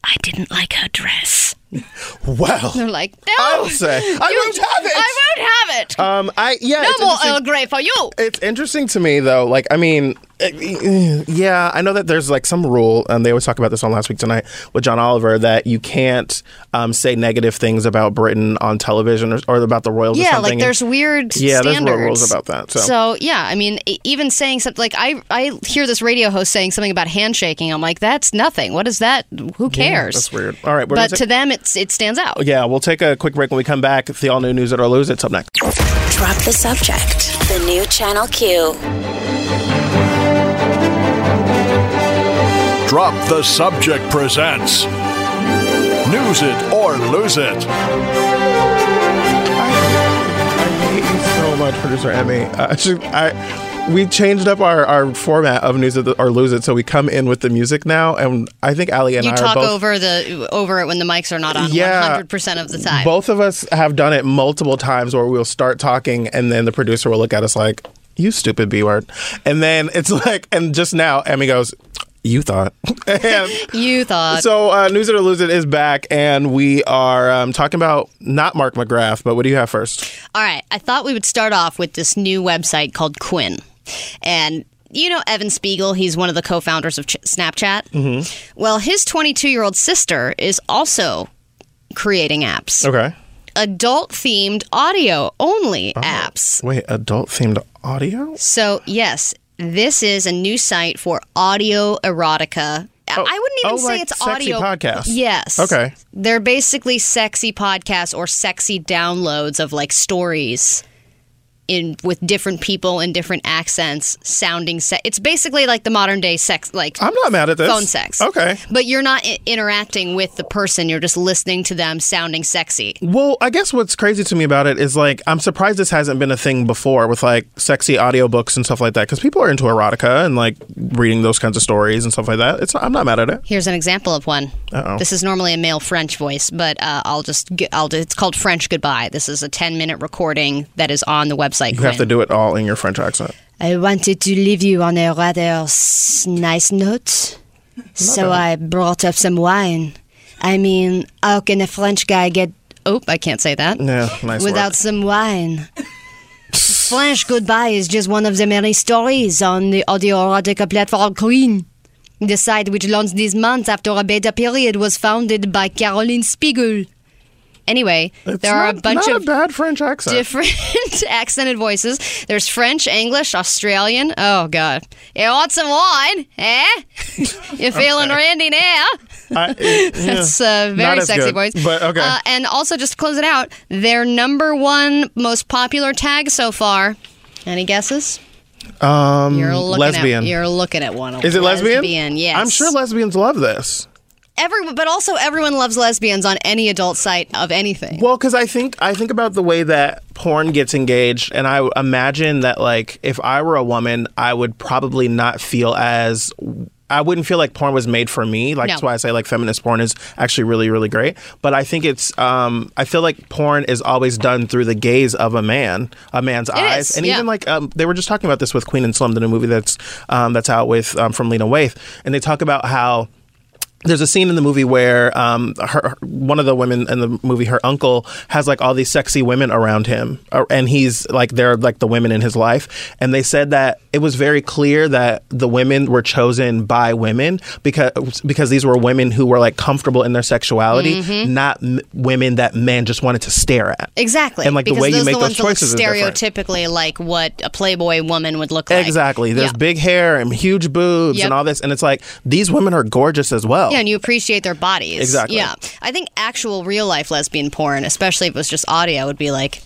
I didn't like her dress, well, they're like, no, I'll say, I won't have it. I won't have it. um, I yeah. no it's more Earl Grey for you. It's interesting to me though. Like, I mean, yeah, I know that there's like some rule, and they always talk about this on Last Week Tonight with John Oliver that you can't um, say negative things about Britain on television or, or about the royals. or Yeah, something. like there's weird Yeah, there's standards. rules about that, so. yeah, I mean, even saying something like I, I hear this radio host saying something about handshaking. I'm like, that's nothing. What is that? Who cares? that's weird. All right, we're but take- to them, it's it stands out. yeah, we'll take a quick break when we come back. The all new news at or lose. It's up next. Drop the subject. The new Channel Q. Drop the Subject presents News It or Lose It. I hate you so much, producer Emmy. Uh, she- I, we changed up our, our format of news it or lose it, so we come in with the music now, and I think Allie and You I talk are both. over the over it when the mics are not on Yeah. 100% of the time. Both of us have done it multiple times where we'll start talking, and then the producer will look at us like, "You stupid b word," and then it's like, and just now, Emmy goes, "You thought," You thought. So, uh, News It or Lose It is back, and we are um, talking about not Mark McGrath, but what do you have first? All right, I thought we would start off with this new website called Quinn. And you know Evan Spiegel, he's one of the co founders of Ch- Snapchat. Mm-hmm. Well, his 22 year old sister is also creating apps, Okay. adult themed audio only apps. Wait, adult themed audio? So, yes, this is a new site for audio erotica. I oh, wouldn't even oh, say like it's audio podcast. Yes. Okay. They're basically sexy podcasts or sexy downloads of like stories in with different people in different accents sounding se- it's basically like the modern day sex like I'm not mad at this. phone sex. Okay. But you're not I- interacting with the person, you're just listening to them sounding sexy. Well, I guess what's crazy to me about it is like I'm surprised this hasn't been a thing before with like sexy audiobooks and stuff like that because people are into erotica and like reading those kinds of stories and stuff like that. It's I'm not mad at it. Here's an example of one. Uh-oh. This is normally a male French voice, but uh, I'll just I'll do, it's called French Goodbye. This is a 10 minute recording that is on the website. You have to do it all in your French accent. I wanted to leave you on a rather s- nice note, so I brought up some wine. I mean, how can a French guy get? Oh, I can't say that. Yeah, nice Without work. some wine. French Goodbye is just one of the many stories on the audio erotica platform Quinn. The site, which launched this month after a beta period, was founded by Caroline Spiegel. Anyway, It's there are not- a bunch of a bad French accent. different accented voices. There's French, English, Australian. Oh God, you want some wine? Eh? you feeling randy now? I- yeah. That's a very sexy good, voice. but okay. Uh, and also, just to close it out, their number one most popular tag so far. Any guesses? um, You're looking lesbian. At, you're looking at one. is it lesbian? Lesbian, yes. I'm sure lesbians love this. Everyone, but also everyone loves lesbians on any adult site of anything. Well, because I think I think about the way that porn gets engaged, and I imagine that like if I were a woman, I would probably not feel as I wouldn't feel like porn was made for me. Like No. that's why I say like feminist porn is actually really really great. But I think it's um, I feel like porn is always done through the gaze of a man, a man's eyes, is, and yeah. even like um, they were just talking about this with Queen and Slim, the new movie that's um, that's out with um, from Lena Waithe, and they talk about how there's a scene in the movie where um, her, one of the women in the movie, her uncle, has like all these sexy women around him, uh, and he's like they're like the women in his life. And they said that it was very clear that the women were chosen by women because because these were women who were like comfortable in their sexuality, not m- women that men just wanted to stare at. Exactly. And like the because way you those make those ones that look choices is stereotypically like what a Playboy woman would look like. Exactly. There's Yeah. big hair and huge boobs Yep. and all this, and it's like these women are gorgeous as well. Oh. Yeah, and you appreciate their bodies. Exactly. Yeah. I think actual real life lesbian porn, especially if it was just audio, would be like,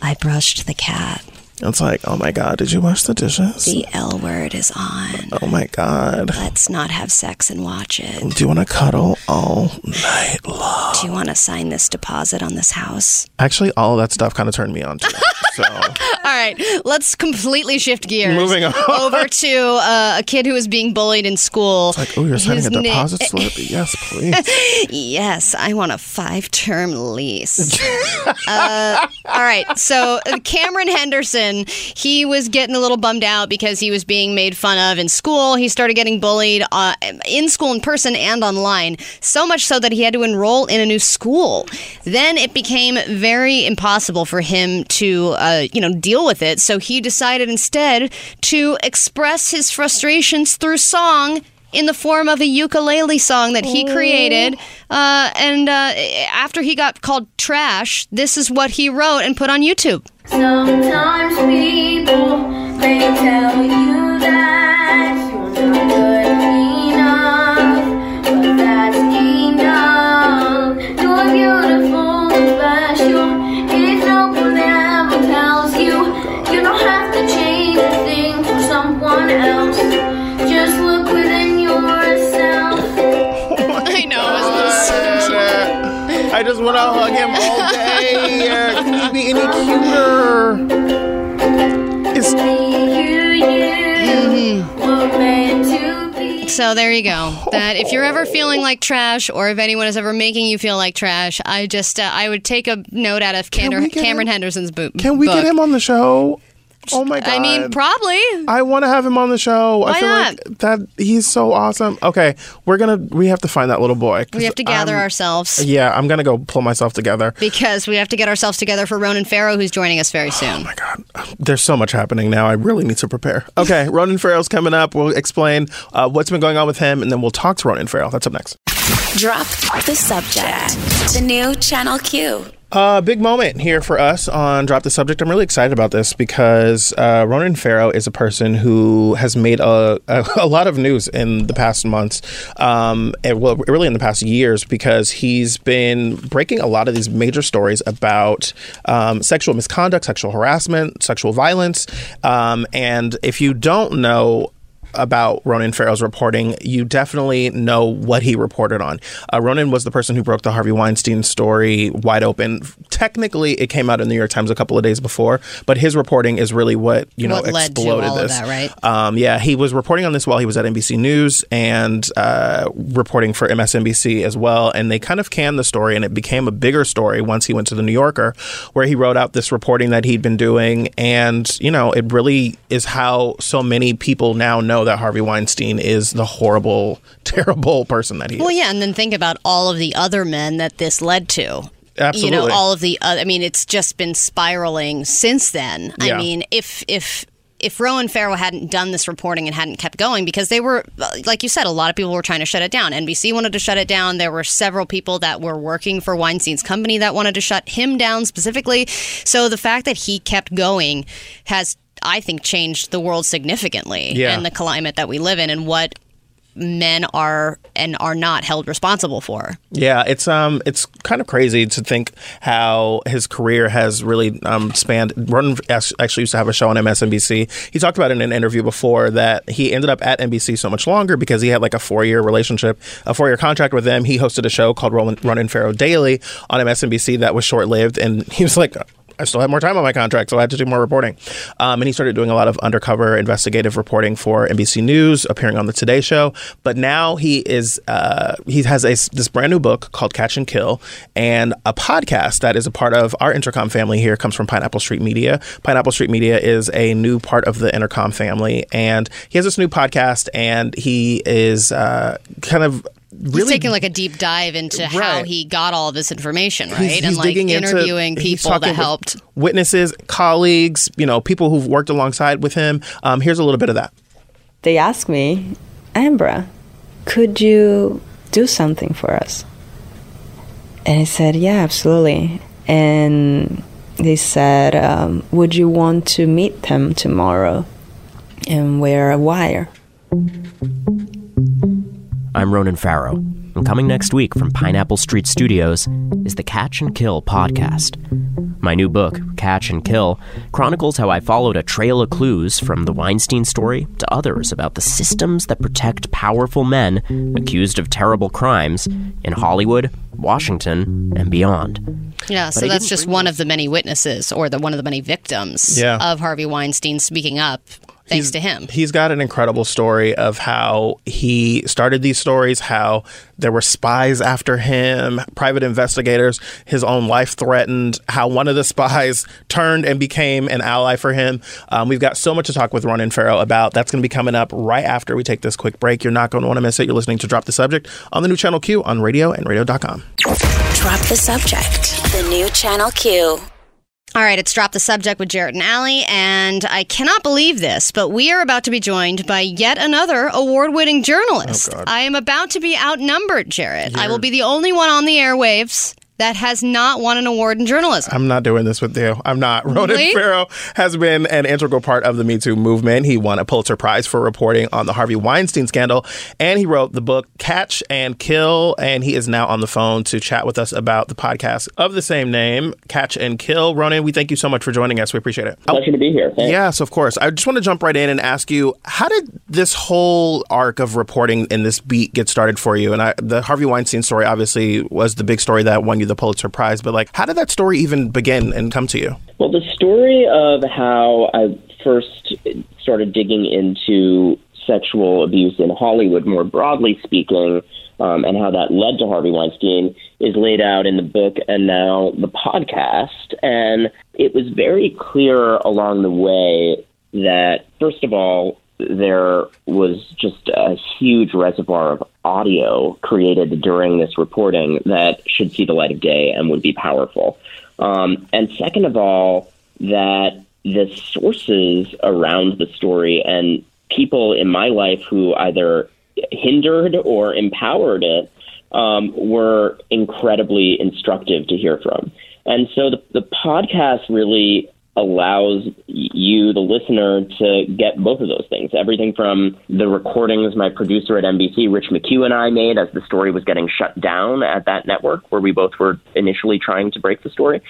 I brushed the cat. It's like, oh my god, did you wash the dishes? The L word is on. Oh my god. Let's not have sex and watch it. Do you want to cuddle all night long? Do you want to sign this deposit on this house? Actually, all of that stuff kind of turned me on. So, All right, let's completely shift gears. Moving on. over to uh, a kid who was being bullied in school. like, oh, you're signing a na- deposit slip? Yes, please. Yes, I want a five-term lease. uh, all right, so uh, Cameron Henderson, he was getting a little bummed out because he was being made fun of in school. He started getting bullied uh, in school, in person, and online. So much so that he had to enroll in a new school. Then it became very impossible for him to, uh, you know, deal with it. So he decided instead to express his frustrations through song in the form of a ukulele song that he created. Uh, and uh, after he got called trash, this is what he wrote and put on YouTube. Sometimes people may tell you that you're not good enough, but that's enough. You're beautiful, I know. I just want to hug him all day. Can you be any cuter? It's. Mm-hmm. So there you go. Oh. That if you're ever feeling like trash, or if anyone is ever making you feel like trash, I just uh, I would take a note out of Cameron, Cameron him? Henderson's boot. Can we book. get him on the show? Oh my god! I mean, probably. I want to have him on the show. Why I feel not? like that he's so awesome. Okay, we're gonna we have to find that little boy. We have to gather I'm- ourselves Yeah, I'm gonna go pull myself together. because we have to get ourselves together for Ronan Farrow, who's joining us very soon. Oh my god, there's so much happening now. I really need to prepare. Okay, Ronan Farrow's coming up. We'll explain uh, what's been going on with him, and then we'll talk to Ronan Farrow. That's up next. Drop the subject. The new Channel Q. Uh, big moment here for us on Drop the Subject. I'm really excited about this because uh, Ronan Farrow is a person who has made a, a, a lot of news in the past months, um, and well, really in the past years, because he's been breaking a lot of these major stories about um, sexual misconduct, sexual harassment, sexual violence. Um, and if you don't know, about Ronan Farrow's reporting, you definitely know what he reported on. Uh, Ronan was the person who broke the Harvey Weinstein story wide open. Technically, it came out in the New York Times a couple of days before, but his reporting is really what you know What led to exploded this. that, right? Um, yeah, he was reporting on this while he was at NBC News and uh, reporting for MSNBC as well. And they kind of canned the story, and it became a bigger story once he went to the New Yorker, where he wrote out this reporting that he'd been doing. And you know, it really is how so many people now know that Harvey Weinstein is the horrible, terrible person that he Well, is. yeah, and then think about all of the other men that this led to. Absolutely. You know, all of the. Uh, I mean, it's just been spiraling since then. Yeah. I mean, if if if Ronan Farrow hadn't done this reporting and hadn't kept going, because they were, like you said, a lot of people were trying to shut it down. NBC wanted to shut it down. There were several people that were working for Weinstein's company that wanted to shut him down specifically. So the fact that he kept going has. I think changed the world significantly Yeah. and the climate that we live in and what men are and are not held responsible for. Yeah, it's um, it's kind of crazy to think how his career has really um, spanned. Ronan as- actually used to have a show on MSNBC. He talked about in an interview before that he ended up at NBC so much longer because he had like a four year relationship, a four year contract with them. He hosted a show called Ronan, Ronan Farrow Daily on MSNBC that was short lived, and he was like. I still had more time on my contract, so I had to do more reporting. Um, and he started doing a lot of undercover investigative reporting for NBC News, appearing on the Today Show. But now he is uh, he has a, this brand new book called Catch and Kill, and a podcast that is a part of our Entercom family. Here comes from Pineapple Street Media. Pineapple Street Media is a new part of the Entercom family, and he has this new podcast, and he is uh, kind of He's taking like a deep dive into how he got all this information, right? He's, and like digging into- interviewing he's people that helped. witnesses, colleagues, you know, people who've worked alongside with him. Um, here's a little bit of that. they asked me, Ambra, could you do something for us? And I said, yeah, absolutely. And they said, um, would you want to meet them tomorrow and wear a wire? I'm Ronan Farrow, and coming next week from Pineapple Street Studios is the Catch and Kill podcast. My new book, Catch and Kill, chronicles how I followed a trail of clues from the Weinstein story to others about the systems that protect powerful men accused of terrible crimes in Hollywood, Washington, and beyond. Yeah, so I that's just bring one of the many witnesses or the one of the many victims Yeah. of Harvey Weinstein speaking up thanks to him. He's got an incredible story of how he started these stories, how there were spies after him, private investigators, his own life threatened, how one of the spies turned and became an ally for him. Um, we've got so much to talk with Ronan Farrow about. That's going to be coming up right after we take this quick break. You're not going to want to miss it. You're listening to Drop the Subject on the new Channel Q on radio and radio.com. Drop the subject. The new Channel Q. All right, it's Drop the Subject with Jarrett and Allie, and I cannot believe this, but we are about to be joined by yet another award winning journalist. Oh, I am about to be outnumbered, Jarrett. I will be the only one on the airwaves that has not won an award in journalism. I'm not doing this with you. I'm not. Ronan Really? Farrow has been an integral part of the Me Too movement. He won a Pulitzer Prize for reporting on the Harvey Weinstein scandal, and he wrote the book Catch and Kill. And he is now on the phone to chat with us about the podcast of the same name, Catch and Kill. Ronan, we thank you so much for joining us. We appreciate it. Pleasure to be here. Thanks. Yes, of course. I just want to jump right in and ask you, how did this whole arc of reporting in this beat get started for you? And I, the Harvey Weinstein story obviously was the big story that won you the Pulitzer Prize. But like, how did that story even begin and come to you? Well, the story of how I first started digging into sexual abuse in Hollywood, more broadly speaking, um, and how that led to Harvey Weinstein is laid out in the book and now the podcast. And it was very clear along the way that, first of all, there was just a huge reservoir of audio created during this reporting that should see the light of day and would be powerful. Um, and second of all, that the sources around the story and people in my life who either hindered or empowered it um, were incredibly instructive to hear from. And so the, the podcast really allows you, the listener, to get both of those things. Everything from the recordings my producer at NBC, Rich McHugh, and I made as the story was getting shut down at that network, where we both were initially trying to break the story,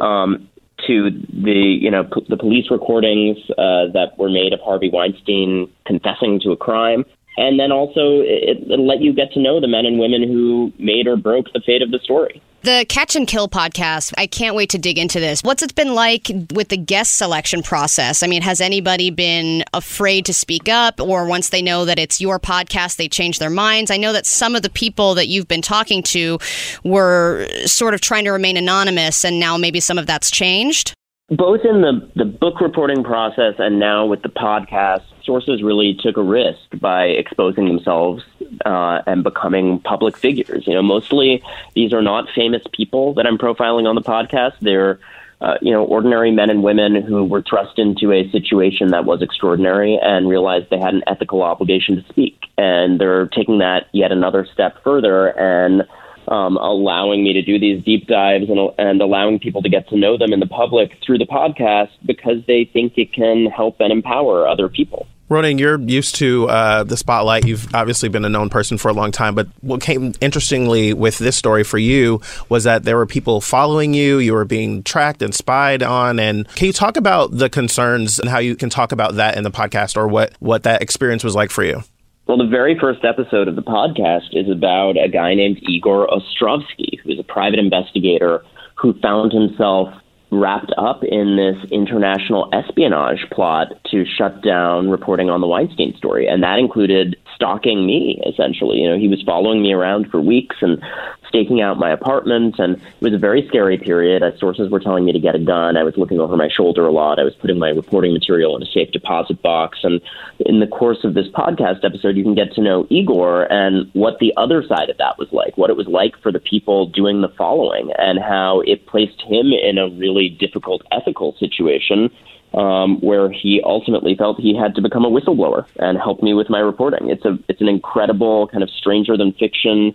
um, to the you know p- the police recordings uh, that were made of Harvey Weinstein confessing to a crime. And then also, it, it'll let you get to know the men and women who made or broke the fate of the story. The Catch and Kill podcast, I can't wait to dig into this. What's it been like with the guest selection process? I mean, has anybody been afraid to speak up, or once they know that it's your podcast, they change their minds? I know that some of the people that you've been talking to were sort of trying to remain anonymous, and now maybe some of that's changed. Both in the, the book reporting process and now with the podcast, sources really took a risk by exposing themselves uh, and becoming public figures. You know, mostly these are not famous people that I'm profiling on the podcast. They're uh, you know, ordinary men and women who were thrust into a situation that was extraordinary and realized they had an ethical obligation to speak. And they're taking that yet another step further and um, allowing me to do these deep dives and, and allowing people to get to know them in the public through the podcast because they think it can help and empower other people. Ronan, you're used to uh, the spotlight. You've obviously been a known person for a long time, but what came interestingly with this story for you was that there were people following you, you were being tracked and spied on. And can you talk about the concerns and how you can talk about that in the podcast or what, what that experience was like for you? Well, the very first episode of the podcast is about a guy named Igor Ostrovsky, who's a private investigator who found himself wrapped up in this international espionage plot to shut down reporting on the Weinstein story. And that included stalking me, essentially. You know, he was following me around for weeks and staking out my apartment. And it was a very scary period. As sources were telling me to get a gun, I was looking over my shoulder a lot. I was putting my reporting material in a safe deposit box. And in the course of this podcast episode, you can get to know Igor and what the other side of that was like, what it was like for the people doing the following, and how it placed him in a really difficult ethical situation um, where he ultimately felt he had to become a whistleblower and help me with my reporting. It's a it's an incredible kind of stranger than fiction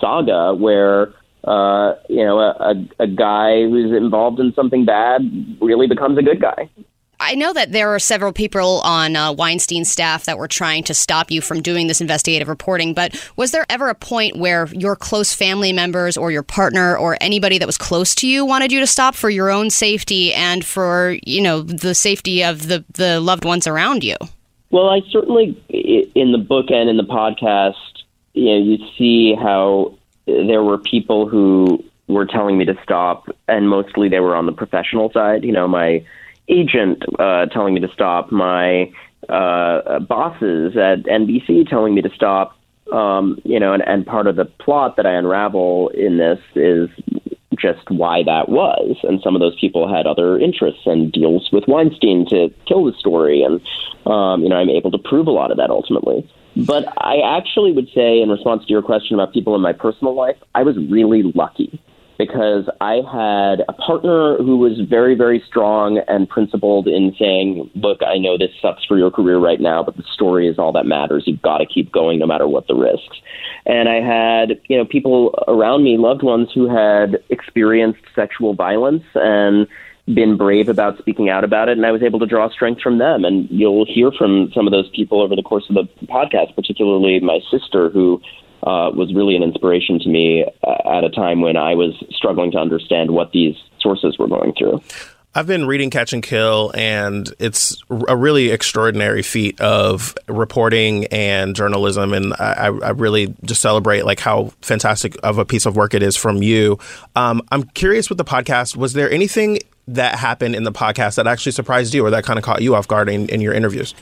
saga where uh, you know a, a, a guy who's involved in something bad really becomes a good guy. I know that there are several people on uh, Weinstein's staff that were trying to stop you from doing this investigative reporting, but was there ever a point where your close family members or your partner or anybody that was close to you wanted you to stop for your own safety and for, you know, the safety of the, the loved ones around you? Well, I certainly, in the book and in the podcast, you know, you see how there were people who were telling me to stop, and mostly they were on the professional side. You know, my agent uh, telling me to stop, my uh, bosses at NBC telling me to stop. Um, you know, and, and part of the plot that I unravel in this is just why that was. And some of those people had other interests and deals with Weinstein to kill the story. And, um, you know, I'm able to prove a lot of that ultimately. But I actually would say, in response to your question about people in my personal life, I was really lucky because I had a partner who was very, very strong and principled in saying, Look, I know this sucks for your career right now, but the story is all that matters. You've got to keep going no matter what the risks. And I had, you know, people around me, loved ones who had experienced sexual violence and been brave about speaking out about it, and I was able to draw strength from them. And you'll hear from some of those people over the course of the podcast, particularly my sister, who uh, was really an inspiration to me uh, at a time when I was struggling to understand what these sources were going through. I've been reading Catch and Kill, and it's a really extraordinary feat of reporting and journalism. And I, I really just celebrate like how fantastic of a piece of work it is from you. Um, I'm curious with the podcast. Was there anything that happened in the podcast that actually surprised you, or that kind of caught you off guard in, in your interviews?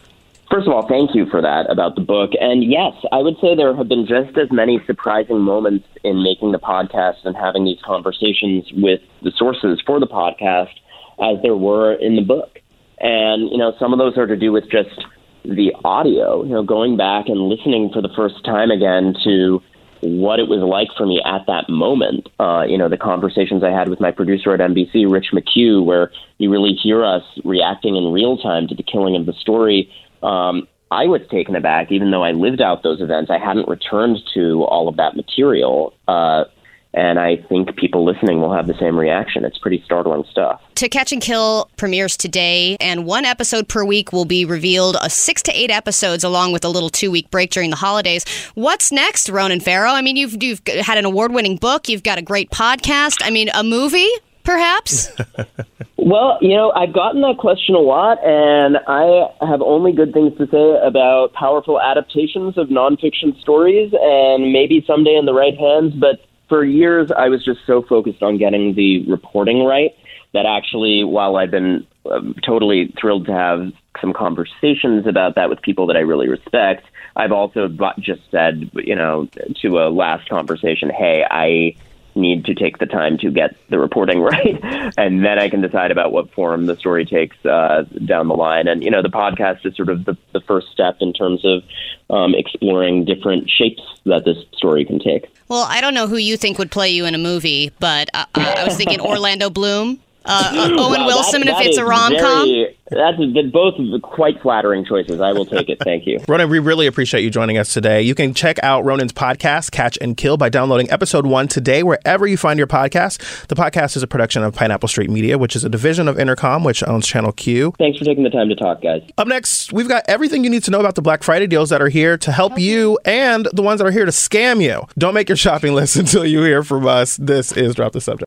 First of all, thank you for that about the book. And yes, I would say there have been just as many surprising moments in making the podcast and having these conversations with the sources for the podcast as there were in the book. And, you know, some of those are to do with just the audio, you know, going back and listening for the first time again to what it was like for me at that moment. Uh, you know, the conversations I had with my producer at NBC, Rich McHugh, where you really hear us reacting in real time to the killing of the story. Um, I was taken aback, even though I lived out those events. I hadn't returned to all of that material. Uh, and I think people listening will have the same reaction. It's pretty startling stuff. To Catch and Kill premieres today, and one episode per week will be revealed. A six to eight episodes, along with a little two week break during the holidays. What's next, Ronan Farrow? I mean, you've you've had an award winning book. You've got a great podcast. I mean, a movie, perhaps. Well, you know, I've gotten that question a lot, and I have only good things to say about powerful adaptations of nonfiction stories, and maybe someday in the right hands. But for years, I was just so focused on getting the reporting right that actually, while I've been um, totally thrilled to have some conversations about that with people that I really respect, I've also just said, you know, to a last conversation, hey, I need to take the time to get the reporting right, and then I can decide about what form the story takes uh, down the line. And you know, the podcast is sort of the, the first step in terms of um, exploring different shapes that this story can take. Well, I don't know who you think would play you in a movie, but uh, I was thinking Orlando Bloom. Uh, Owen Wow, Wilson, that- if that it's a rom com. That's both quite flattering choices. I will take it. Thank you. Ronan, we really appreciate you joining us today. You can check out Ronan's podcast, Catch and Kill, by downloading episode one today, wherever you find your podcast. The podcast is a production of Pineapple Street Media, which is a division of Entercom, which owns Channel Q. Thanks for taking the time to talk, guys. Up next, we've got everything you need to know about the Black Friday deals that are here to help you and the ones that are here to scam you. Don't make your shopping list until you hear from us. This is Drop the Subject.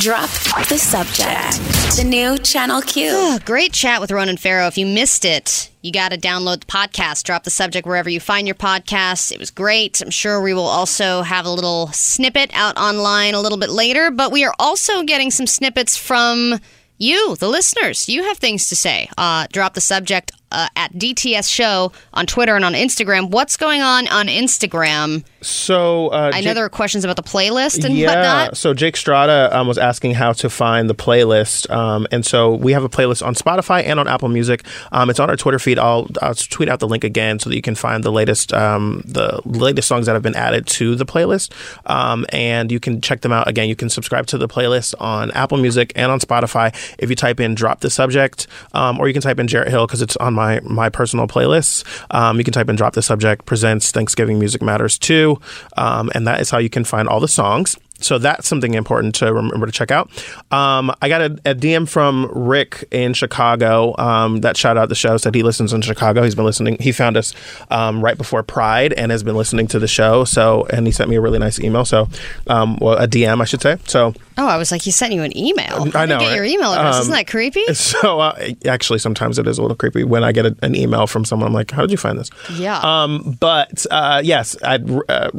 Drop the subject. The new Channel Q. Oh, great chat with Ronan Farrow. If you missed it, you got to download the podcast. Drop the subject wherever you find your podcasts. It was great. I'm sure we will also have a little snippet out online a little bit later, but we are also getting some snippets from you, the listeners. You have things to say. Uh, drop the subject uh, at DTS Show on Twitter and on Instagram. What's going on on Instagram? So, uh, I know Jake- there are questions about the playlist and yeah. whatnot. So Jake Strada um, was asking how to find the playlist, um, and so we have a playlist on Spotify and on Apple Music. Um, it's on our Twitter feed. I'll, I'll tweet out the link again so that you can find the latest um, the latest songs that have been added to the playlist, um, and you can check them out. Again, you can subscribe to the playlist on Apple Music and on Spotify if you type in "Drop the Subject," um, or you can type in Jarrett Hill because it's on my my personal playlists. Um, you can type in "Drop the Subject" presents Thanksgiving Music Matters too, um, and that is how you can find all the songs. So that's something important to remember to check out. Um, I got a, a DM from Rick in Chicago um, that shout out the show said he listens in Chicago. He's been listening. He found us um, right before Pride and has been listening to the show. So and he sent me a really nice email. So um, well, a DM I should say. So Oh, I was like, he sent you an email. I know, Get your email address. Um, Isn't that creepy? so uh, actually sometimes it is a little creepy when I get a, an email from someone. I'm like, how did you find this? Yeah. Um, but uh, yes, I. Uh,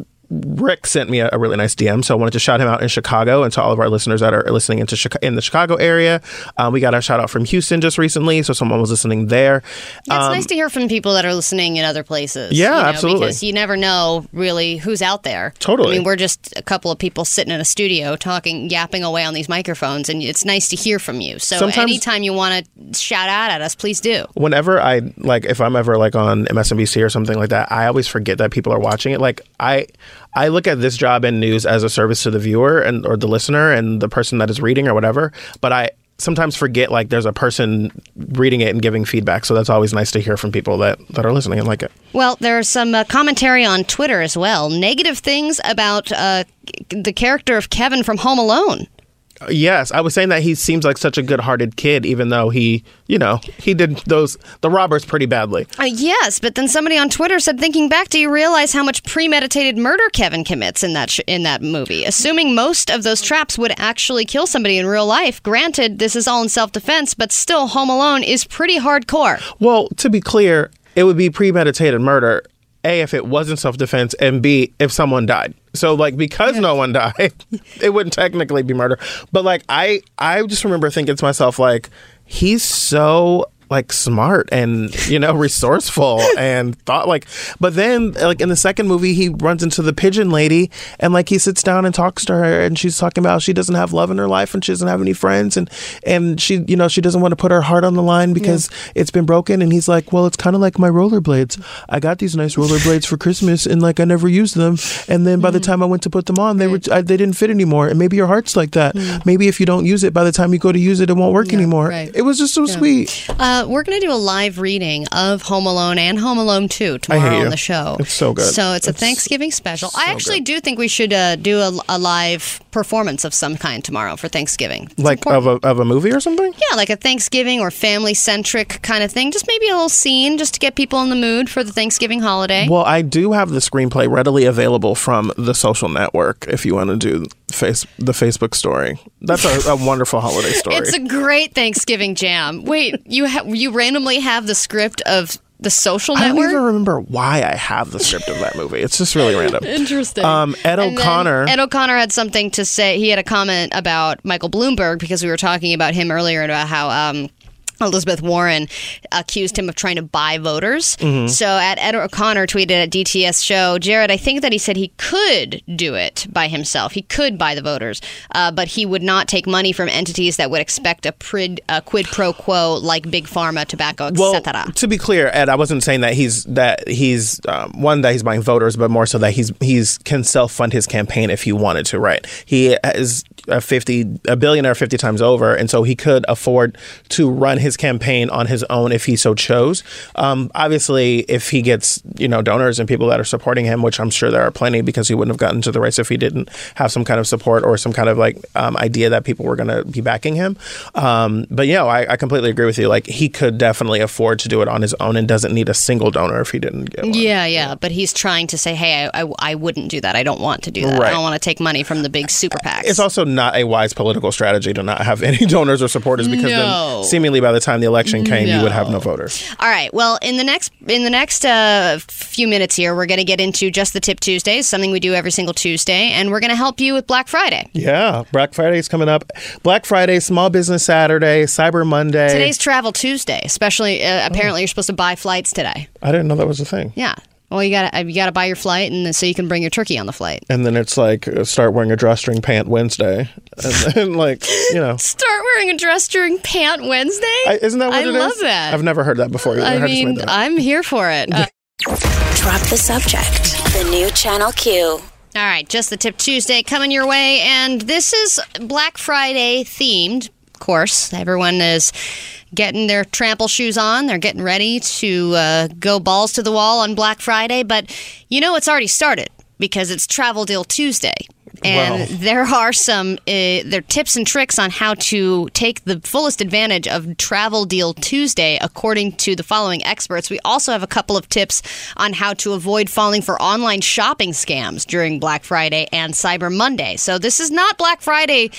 Rick sent me a, a really nice DM, so I wanted to shout him out in Chicago and to all of our listeners that are listening into Chica- in the Chicago area. Um, we got a shout out from Houston just recently, so someone was listening there. It's Um, nice to hear from people that are listening in other places. Yeah, you know, absolutely. Because you never know really who's out there. Totally. I mean, we're just a couple of people sitting in a studio talking, yapping away on these microphones, and it's nice to hear from you. So Sometimes- anytime you want to shout out at us, please do. whenever I like if I'm ever like on MSNBC or something like that, I always forget that people are watching it. Like I I look at this job and news as a service to the viewer and or the listener and the person that is reading or whatever, but I sometimes forget like there's a person reading it and giving feedback. So that's always nice to hear from people that that are listening and like it. Well, there's some uh, commentary on Twitter as well. Negative things about uh, the character of Kevin from Home Alone. Yes, I was saying that he seems like such a good-hearted kid, even though he, you know, he did those the robbers pretty badly. Uh, yes, but then somebody on Twitter said, thinking back, do you realize how much premeditated murder Kevin commits in that sh- in that movie? Assuming most of those traps would actually kill somebody in real life. Granted, this is all in self-defense, but still, Home Alone is pretty hardcore. Well, to be clear, it would be premeditated murder. A, if it wasn't self-defense, and B, if someone died. So, like, because no one died, it wouldn't technically be murder. But like, I, I just remember thinking to myself, like, he's so like smart and you know resourceful and thought like but then like in the second movie he runs into the pigeon lady and like he sits down and talks to her and she's talking about she doesn't have love in her life and she doesn't have any friends and and she you know she doesn't want to put her heart on the line because it's been broken and he's like well it's kind of like my rollerblades i got these nice rollerblades for christmas and like i never used them. And then by the mm. time i went to put them on they were I, they didn't fit anymore and maybe your heart's like that. Mm. Maybe if you don't use it by the time you go to use it it won't work anymore. right. it was just so sweet uh, Uh, we're going to do a live reading of Home Alone and Home Alone 2 tomorrow on the show. It's so good. So it's a Thanksgiving special. I actually do think we should uh, do a, a live performance of some kind tomorrow for Thanksgiving. It's like of a, of a movie or something Yeah, like a Thanksgiving or family centric kind of thing. Just maybe a little scene just to get people in the mood for the Thanksgiving holiday. Well, I do have the screenplay readily available from the social network if you want to do face the Facebook story. That's a, a wonderful holiday story. It's a great Thanksgiving jam. Wait, you ha- you randomly have the script of the social network. I don't even remember why I have the script of that movie. It's just really random. Interesting. Um, Ed And O'Connor. Ed O'Connor had something to say. He had a comment about Michael Bloomberg because we were talking about him earlier and about how. Um, Elizabeth Warren accused him of trying to buy voters. Mm-hmm. So at Ed O'Connor tweeted at DTS show, Jarrett, I think that he said he could do it by himself. He could buy the voters, uh, but he would not take money from entities that would expect a, prid, a quid pro quo like big pharma, tobacco, well, to be clear, Ed, I wasn't saying that he's that he's um, one that he's buying voters, but more so that he's he's can self fund his campaign if he wanted to. Right? He is a fifty a billionaire fifty times over, and so he could afford to run his campaign on his own if he so chose. Um, obviously, if he gets you know donors and people that are supporting him, which I'm sure there are plenty, because he wouldn't have gotten to the race if he didn't have some kind of support or some kind of like um, idea that people were going to be backing him. Um, but yeah, I, I completely agree with you. Like he could definitely afford to do it on his own and doesn't need a single donor if he didn't get one. Yeah, yeah, but he's trying to say, hey, I, I, I wouldn't do that. I don't want to do that. I don't want to take money from the big super PACs. It's also not a wise political strategy to not have any donors or supporters because No. then seemingly by the time the election came, you would have no voters. All right. Well, in the next in the next uh, few minutes here, we're going to get into just the tip Tuesdays, something we do every single Tuesday, and we're going to help you with Black Friday. Yeah, Black Friday is coming up. Black Friday, Small Business Saturday, Cyber Monday. Today's Travel Tuesday, especially uh, apparently you're supposed to buy flights today. I didn't know that was a thing. Yeah. Well, you got to you got to buy your flight, and so you can bring your turkey on the flight. And then it's like uh, start wearing a drawstring pant Wednesday, and then like you know, Start wearing a dress during Pant Wednesday. I, isn't that what I it is? love that. I've never heard that before. either. I mean, I'm here for it. Uh, Drop the subject. The new Channel Q. All right, just the tip Tuesday coming your way, and this is Black Friday themed. Of course, everyone is getting their trample shoes on. They're getting ready to uh, go balls to the wall on Black Friday, but you know it's already started because it's Travel Deal Tuesday. And Wow. there are some uh, there are tips and tricks on how to take the fullest advantage of Travel Deal Tuesday, according to the following experts. We also have a couple of tips on how to avoid falling for online shopping scams during Black Friday and Cyber Monday. So this is not Black Friday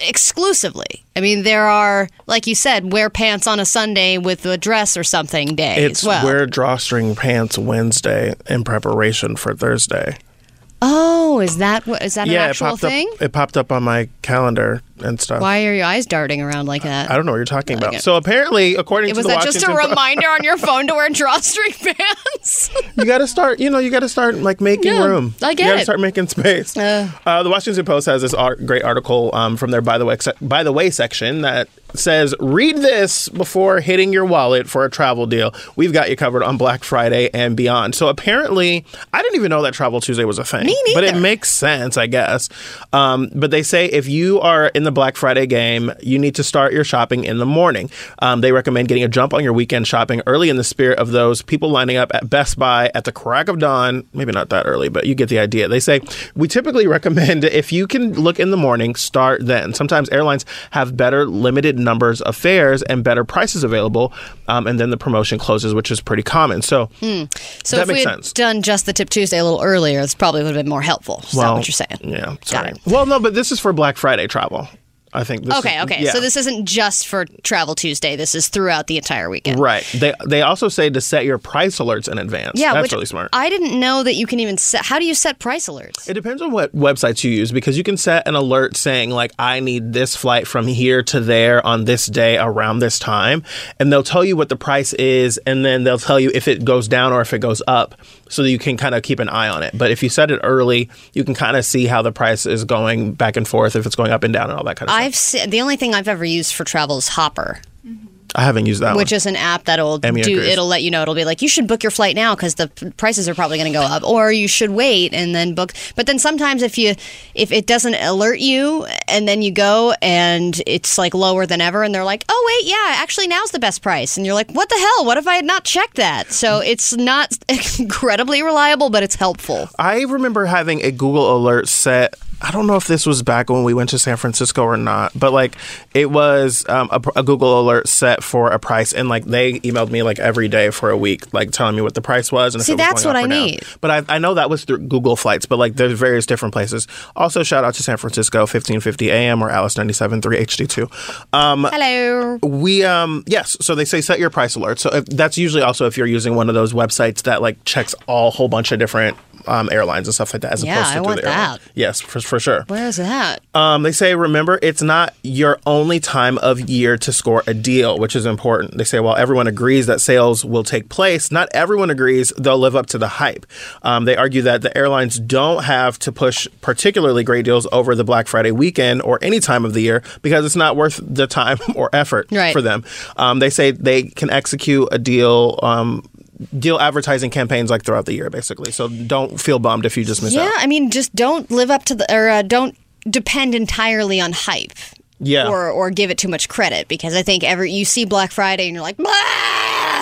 exclusively. I mean, there are, like you said, wear pants on a Sunday with a dress or something day It's as well. wear drawstring pants Wednesday in preparation for Thursday. oh, is that what is that an yeah, it actual popped thing? up. It popped up on my calendar and stuff. Why are your eyes darting around like that? I don't know what you're talking about. So apparently, according It to was the that just a reminder on your phone to wear drawstring pants? you got to start. You know, you got to start like making Yeah, room. I get you gotta it. start making space. Uh. Uh, the Washington Post has this art, great article um, from their by the way sec- by the way section that says, "Read this before hitting your wallet for a travel deal. We've got you covered on Black Friday and beyond." So apparently, I didn't even know that Travel Tuesday was a thing. Me But it neither. makes sense, I guess. Um, but they say if you are in the the Black Friday game, you need to start your shopping in the morning. Um, they recommend getting a jump on your weekend shopping early in the spirit of those people lining up at Best Buy at the crack of dawn. Maybe not that early, but you get the idea. They say we typically recommend if you can look in the morning, start then. Sometimes airlines have better limited numbers of fares and better prices available, um, and then the promotion closes, which is pretty common. So Hmm. So that if we makes had sense. done just the Tip Tuesday a little earlier, this probably would have been more helpful. Is that what you're saying? Yeah, Got sorry. it. Well, no, but this is for Black Friday travel. I think. This Okay, is- okay. yeah. So this isn't just for Travel Tuesday. This is throughout the entire weekend. Right. They they also say to set your price alerts in advance. Yeah, that's really smart. I didn't know that you can even set. How do you set price alerts? It depends on what websites you use because you can set an alert saying like I need this flight from here to there on this day around this time and they'll tell you what the price is and then they'll tell you if it goes down or if it goes up so that you can kind of keep an eye on it. But if you set it early, you can kind of see how the price is going back and forth if it's going up and down and all that kind of stuff. I've se- the only thing I've ever used for travel is Hopper. Mm-hmm. I haven't used that one. which one. is an app that'll Emmy do agrees. it'll let you know it'll be like you should book your flight now because the prices are probably going to go up or you should wait and then book but then sometimes if you if it doesn't alert you and then you go and it's like lower than ever and they're like oh wait yeah actually now's the best price and you're like what the hell what if i had not checked that so it's not incredibly reliable but it's helpful I remember having a Google alert set. I don't know if this was back when we went to San Francisco or not, but like it was um, a, a Google alert set for a price, and like they emailed me like every day for a week, like telling me what the price was. And if See, it was that's what I or down. need. But I, I know that was through Google Flights, but like there's various different places. Also, shout out to San Francisco, 1550 AM or Alice 97.3 HD2. Um, hello we um yes so they say set your price alert so if, that's usually also if you're using one of those websites that like checks all whole bunch of different um, airlines and stuff like that as Yeah, opposed to I through want the airline. that. yes for, for sure where is that um, they say remember it's not your only time of year to score a deal which is important they say while everyone agrees that sales will take place not everyone agrees they'll live up to the hype um, they argue that the airlines don't have to push particularly great deals over the black friday weekend or any time of the year because it's not worth the time or effort Right. for them um, they say they can execute a deal um, deal advertising campaigns like throughout the year basically. So don't feel bummed if you just miss yeah out. Yeah, i mean just don't live up to the or uh, don't depend entirely on hype yeah. or or give it too much credit because I think every you see Black Friday and you're like, "Blah!"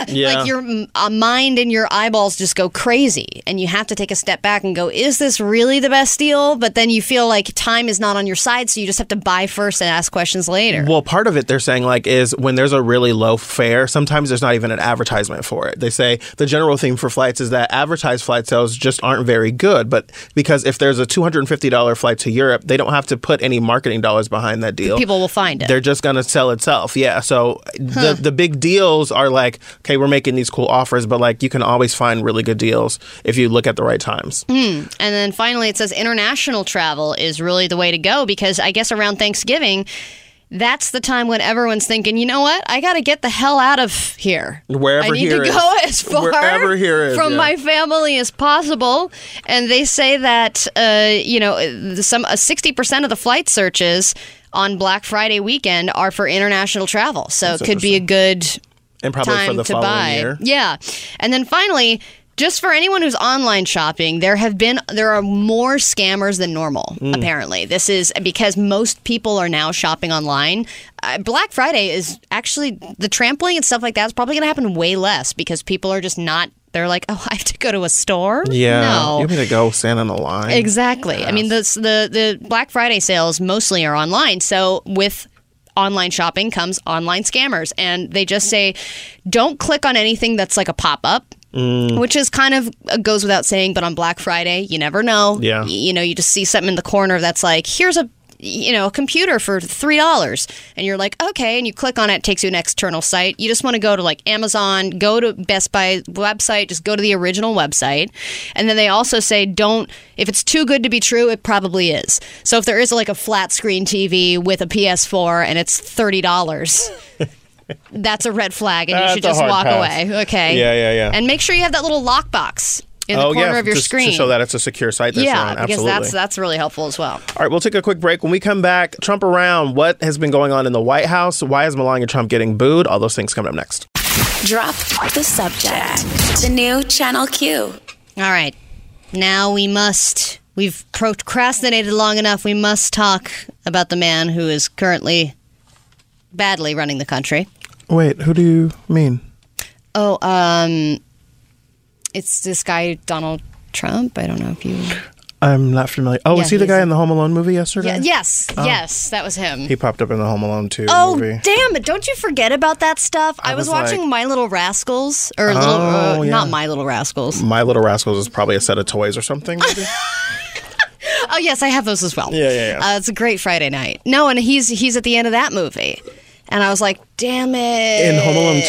Yeah. like your uh, mind and your eyeballs just go crazy, and you have to take a step back and go, is this really the best deal? But then you feel like time is not on your side, so you just have to buy first and ask questions later. Well, part of it they're saying like is when there's a really low fare, sometimes there's not even an advertisement for it. They say the general theme for flights is that advertised flight sales just aren't very good, but because if there's a $250 flight to Europe, they don't have to put any marketing dollars behind that deal. People will find it. They're just going to sell itself. Yeah. So Huh. the the big deals are like, okay, we're making these cool offers, but like you can always find really good deals if you look at the right times. Hmm. And then finally, it says international travel is really the way to go because I guess around Thanksgiving, that's the time when everyone's thinking, you know what? I got to get the hell out of here. Wherever I need to is. go as far Wherever here is, from yeah. my family as possible. And they say that, uh, you know, some uh, 60% of the flight searches on Black Friday weekend are for international travel. So That's it could be a good And probably time for the to following buy. year. Yeah. And then finally, just for anyone who's online shopping, there have been there are more scammers than normal. Mm. Apparently, this is because most people are now shopping online. Uh, Black Friday is actually the trampling and stuff like that is probably going to happen way less because people are just not. They're like, oh, I have to go to a store. Yeah. no. You mean to go stand in the line? Exactly. I mean, the, the the Black Friday sales mostly are online. So with online shopping comes online scammers, and they just say, don't click on anything that's like a pop up. Mm. Which is kind of uh, goes without saying, but on Black Friday, you never know. Yeah. Y- you know, you just see something in the corner that's like, here's a you know a computer for three dollars, and you're like, okay, and you click on it, it takes you to an external site. You just want to go to like Amazon, go to Best Buy website, just go to the original website, and then they also say, don't if it's too good to be true, it probably is. So if there is like a flat screen TV with a PS4 and it's thirty dollars. That's a red flag, and you That's should just walk pass. away. Okay. Yeah, yeah, yeah. And make sure you have that little lockbox in the oh corner yeah, of your just screen. to show that it's a secure site. That's yeah, on. because that's that's really helpful as well. All right, we'll take a quick break. When we come back, Trump around. What has been going on in the White House? Why is Melania Trump getting booed? All those things coming up next. Drop the subject. The new Channel Q. All right. Now we must we've procrastinated long enough. We must talk about the man who is currently badly running the country. Wait, who do you mean? Oh, um, it's this guy Donald Trump. I don't know if you. I'm not familiar. Oh, Yeah, was he the guy a- in the Home Alone movie yesterday? Yeah, yes, Oh. yes, that was him. He popped up in the Home Alone 2 Oh movie. damn it! Don't you forget about that stuff. I, I was, was watching like- My Little Rascals, or little, uh, Oh, yeah. not My Little Rascals. My Little Rascals is probably a set of toys or something. Maybe? Oh yes, I have those as well. Yeah, yeah, yeah. Uh, it's a great Friday night. No, and he's he's at the end of that movie, and I was like, damn it. in Home Alone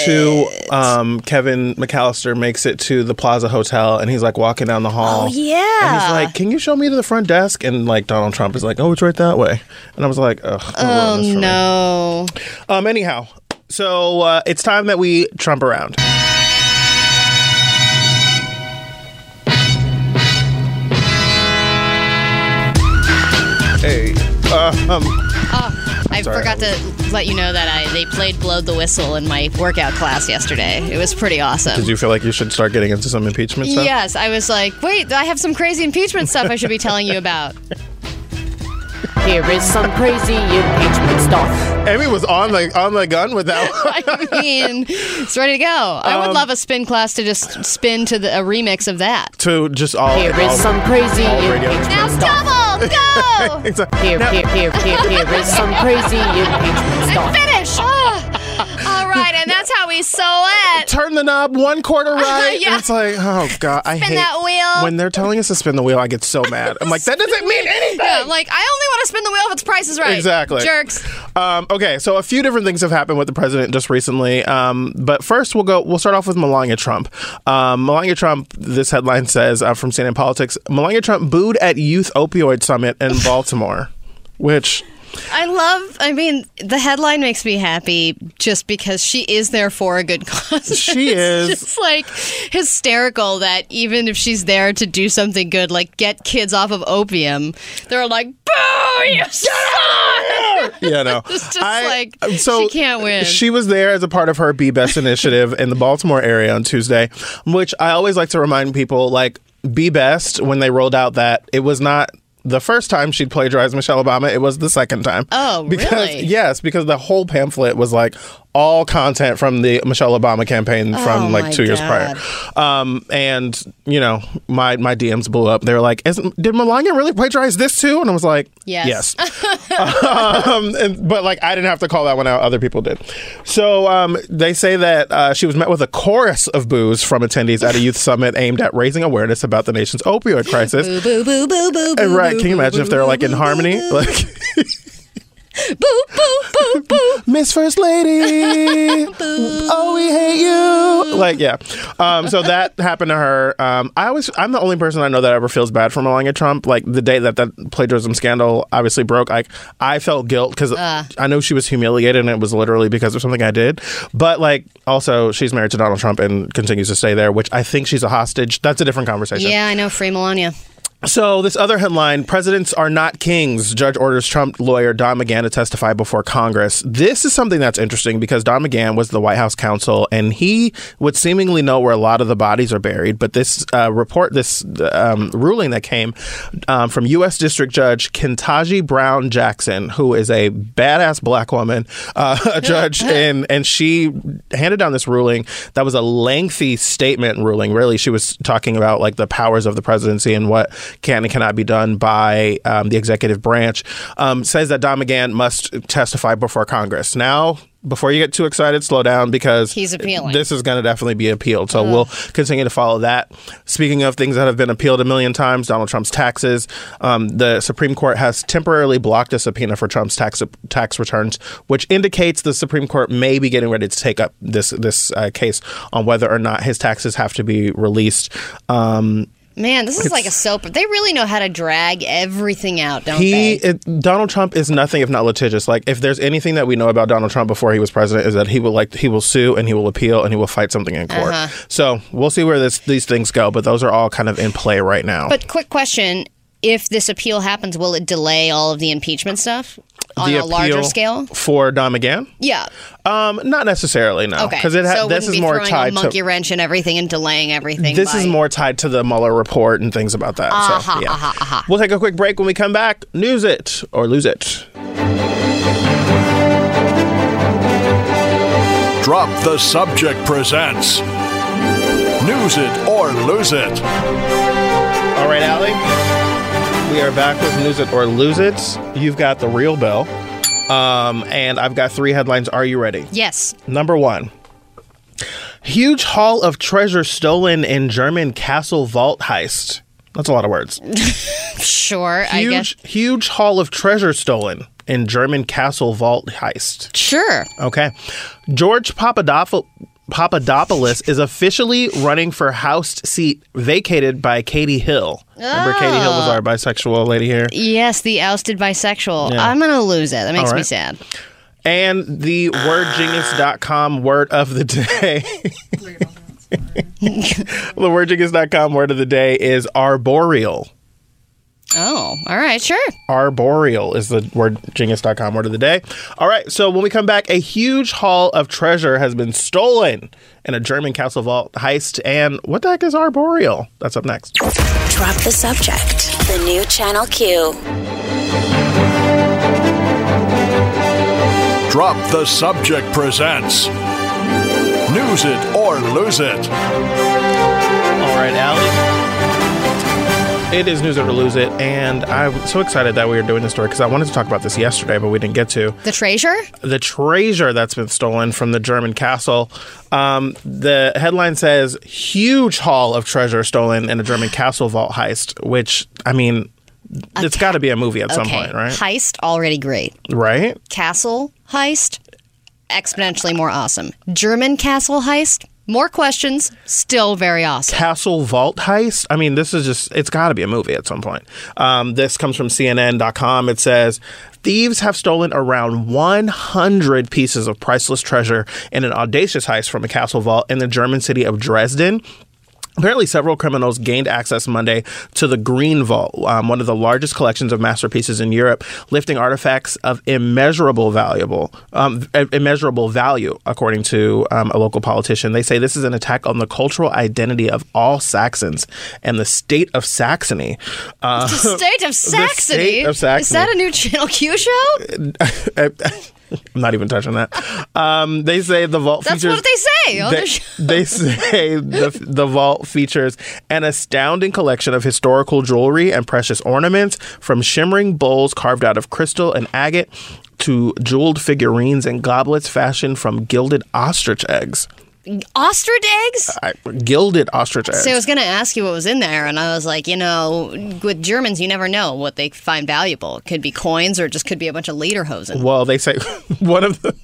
2, um, Kevin McAllister makes it to the Plaza Hotel and he's like walking down the hall. Oh, yeah. And he's like, Can you show me to the front desk? And like Donald Trump is like, Oh, it's right that way. And I was like, Ugh. Oh this for me. no. Um, anyhow, so uh, it's time that we Trump around. Hey. Uh, um, I Sorry, forgot to let you know that I they played "Blow the Whistle" in my workout class yesterday. It was pretty awesome. did you feel like you should start getting into some impeachment stuff? Yes, I was like, wait, I have some crazy impeachment stuff I should be telling you about. Here is some crazy impeachment stuff. Amy was on the on the gun with that. I mean, it's ready to go. I would Um, love a spin class to just spin to the, a remix of that. to just all. Here all- is some crazy all radio. impeachment stuff. Double, go! It's Here, Now- here, here, here, here is some crazy impeachment stuff. Finish! And that's how we sew it. turn the knob one quarter right. Yeah. And it's like, oh god, I Spin hate that wheel. when they're telling us to spin the wheel. I get so mad. I'm like, that doesn't mean anything. Yeah, like, I only want to spin the wheel if its price is right. Exactly. Jerks. Um, okay, so a few different things have happened with the president just recently. Um, but first, we'll go. We'll start off with Melania Trump. Um, Melania Trump. This headline says uh, from CNN Politics: Melania Trump booed at youth opioid summit in Baltimore, which. I love, I mean, the headline makes me happy just because she is there for a good cause. She it's is. just like hysterical that even if she's there to do something good, like get kids off of opium, they're like, boo, you suck! Yeah, no. It's just I- like, so she can't win. She was there as a part of her Be Best initiative in the Baltimore area on Tuesday, which I always like to remind people like Be Best when they rolled out that it was not the first time she'd plagiarized Michelle Obama, it was the second time. Oh, because, really? Yes, because the whole pamphlet was like all content from the Michelle Obama campaign from Oh, like two years prior. Um, and you know, my my DMs blew up. They were like, "Did Melania really plagiarize this too?" And I was like, Yes. yes." um, and, but like I didn't have to call that one out; other people did. So um, they say that uh, she was met with a chorus of boos from attendees at a youth summit aimed at raising awareness about the nation's opioid crisis. Boo, boo, boo, boo, boo, And right? Can you imagine if they're like in harmony? Like boo, boo, boo, boo. Miss First Lady, oh we hate you. Like yeah. Um, so that happened to her. Um, I always I'm the only person I know that ever feels bad for Melania Trump. Like the day that that plagiarism scandal obviously broke, like I felt guilt because I know she was humiliated and it was literally because of something I did. But like also she's married to Donald Trump and continues to stay there, which I think she's a hostage. That's a different conversation. Yeah, I know. Free Melania. So, this other headline Presidents are not kings. Judge orders Trump lawyer Don McGahn to testify before Congress. This is something that's interesting because Don McGahn was the White House counsel and he would seemingly know where a lot of the bodies are buried. But this uh, report, this um, ruling that came um, from U.S. District Judge Ketanji Brown Jackson, who is a badass black woman, uh, a judge, and, and she handed down this ruling that was a lengthy statement ruling. Really, she was talking about like the powers of the presidency and what can and cannot be done by um, the executive branch, um, says that Don McGahn must testify before Congress. Now, before you get too excited, slow down because He's appealing. This is going to definitely be appealed. So we'll continue to follow that. Speaking of things that have been appealed a million times, Donald Trump's taxes. Um, the Supreme Court has temporarily blocked a subpoena for Trump's tax tax returns, which indicates the Supreme Court may be getting ready to take up this this uh, case on whether or not his taxes have to be released. Um, Man, this is like a soap. They really know how to drag everything out, don't he they? it, Donald Trump is nothing if not litigious. Like if there's anything that we know about Donald Trump before he was president is that he will like he will sue and he will appeal and he will fight something in court. Uh-huh. So we'll see where this these things go, but those are all kind of in play right now. But quick question: If this appeal happens, will it delay all of the impeachment stuff? On the a larger scale? for Don McGahn? Yeah. Um, not necessarily. No, Okay. because it ha- so this is be more tied a monkey to wrench and everything and delaying everything. this by- is more tied to the Mueller report and things about that. Aha, so yeah, aha, aha. we'll take a quick break. When we come back, news it or lose it. Drop the Subject presents News It or Lose It. All right, Allie. We are back with News It or Lose It. You've got the real bell. Um, and I've got three headlines. Are you ready? Yes. Number one Huge haul of treasure stolen in German castle vault heist. That's a lot of words. Sure. I guess. Huge, huge haul of treasure stolen in German castle vault heist. Sure. Okay. George Papadopoulos. Papadopoulos is officially running for House seat vacated by Katie Hill. Remember, Katie Hill was Oh. our bisexual lady here. Yes, the ousted bisexual. Yeah. I'm gonna lose it. That makes All me sad. And the wordgenius.com word of the day. the wordgenius.com word of the day is arboreal. Oh, all right, sure. Arboreal is the word wordgenius.com word of the day. All right, so when we come back, a huge haul of treasure has been stolen in a German castle vault heist. And what the heck is arboreal? That's up next. Drop the subject. The new Channel Q. Drop the Subject presents News It or Lose It. All right, Allie. It is news or to lose it, and I'm so excited that we are doing this story because I wanted to talk about this yesterday, but we didn't get to. The treasure? the treasure that's been stolen from the German castle. Um, the headline says huge haul of treasure stolen in a German castle vault heist, which I mean, it's got to be a movie at some point, right? Heist already great. Right? Castle heist exponentially more awesome. German castle heist more questions, still very awesome. Castle Vault Heist. I mean, this is just, it's got to be a movie at some point. Um, this comes from CNN.com. It says thieves have stolen around 100 pieces of priceless treasure in an audacious heist from a castle vault in the German city of Dresden. Apparently, several criminals gained access Monday to the Green Vault, um, one of the largest collections of masterpieces in Europe, lifting artifacts of immeasurable valuable, um, immeasurable value, according to um, a local politician. They say this is an attack on the cultural identity of all Saxons and the state of Saxony. Uh, The state of Saxony. state of Is that a new Channel Q show? I'm not even touching that. Um, they say the vault That's features. what they say they, they say the, the vault features an astounding collection of historical jewelry and precious ornaments, from shimmering bowls carved out of crystal and agate to jeweled figurines and goblets fashioned from gilded ostrich eggs. Ostrich eggs? Gilded ostrich eggs. So I was going to ask you what was in there, and I was like, you know, with Germans, you never know what they find valuable. It could be coins, or it just could be a bunch of lederhosen. well, they say one of the.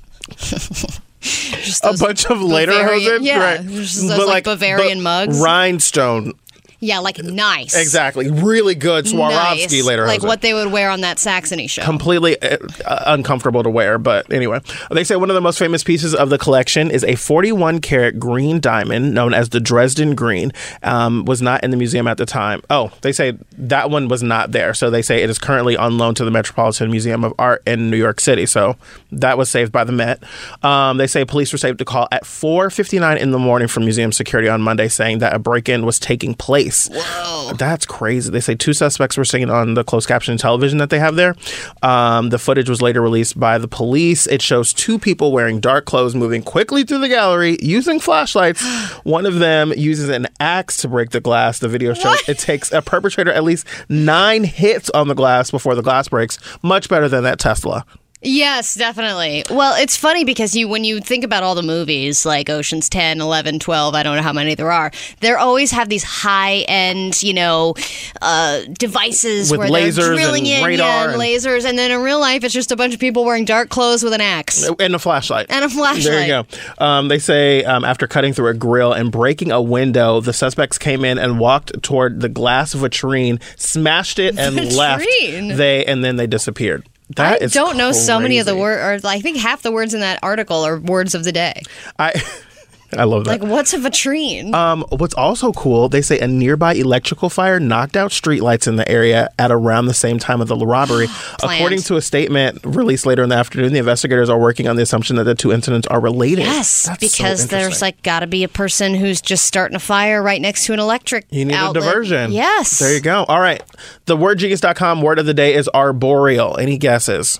a bunch of later Bavarian- hosen, yeah, right? just those, like, Bavarian mugs. rhinestone, Yeah, like nice. exactly, really good Swarovski Nice. later Like what they would wear on that Saxony show. completely uh, uh, uncomfortable to wear. But anyway, they say one of the most famous pieces of the collection is a 41 karat green diamond known as the Dresden Green. Um, was not in the museum at the time. Oh, they say that one was not there. So they say it is currently on loan to the Metropolitan Museum of Art in New York City. So that was saved by the Met. Um, they say police received a call at 4:59 in the morning from museum security on Monday saying that a break-in was taking place. Whoa. That's crazy. They say two suspects were seen on the closed caption television that they have there. Um, the footage was later released by the police. It shows two people wearing dark clothes moving quickly through the gallery using flashlights. One of them uses an axe to break the glass. The video shows it takes a perpetrator at least nine hits on the glass before the glass breaks. Much better than that Tesla. Yes, definitely. Well, it's funny because you when you think about all the movies like Ocean's 10, 11, 12, I don't know how many there are. They always have these high-end, you know, uh, devices With where lasers they're drilling and in radar yeah, and lasers and then in real life it's just a bunch of people wearing dark clothes with an axe. And a flashlight. And a flashlight. There you go. Um, they say um, after cutting through a grill and breaking a window, the suspects came in and walked toward the glass vitrine, smashed it, and left. Vitrine? They and then they disappeared. That I don't know so many of the words, or I think half the words in that article are words of the day. I I love that. Like, what's a vitrine? Um, what's also cool, they say a nearby electrical fire knocked out streetlights in the area at around the same time of the robbery. According to a statement released later in the afternoon, the investigators are working on the assumption that the two incidents are related. yes, That's so because there's like got to be a person who's just starting a fire right next to an electric You need outlet. a diversion. Yes. There you go. All right. The wordgenius.com word of the day is arboreal. Any guesses?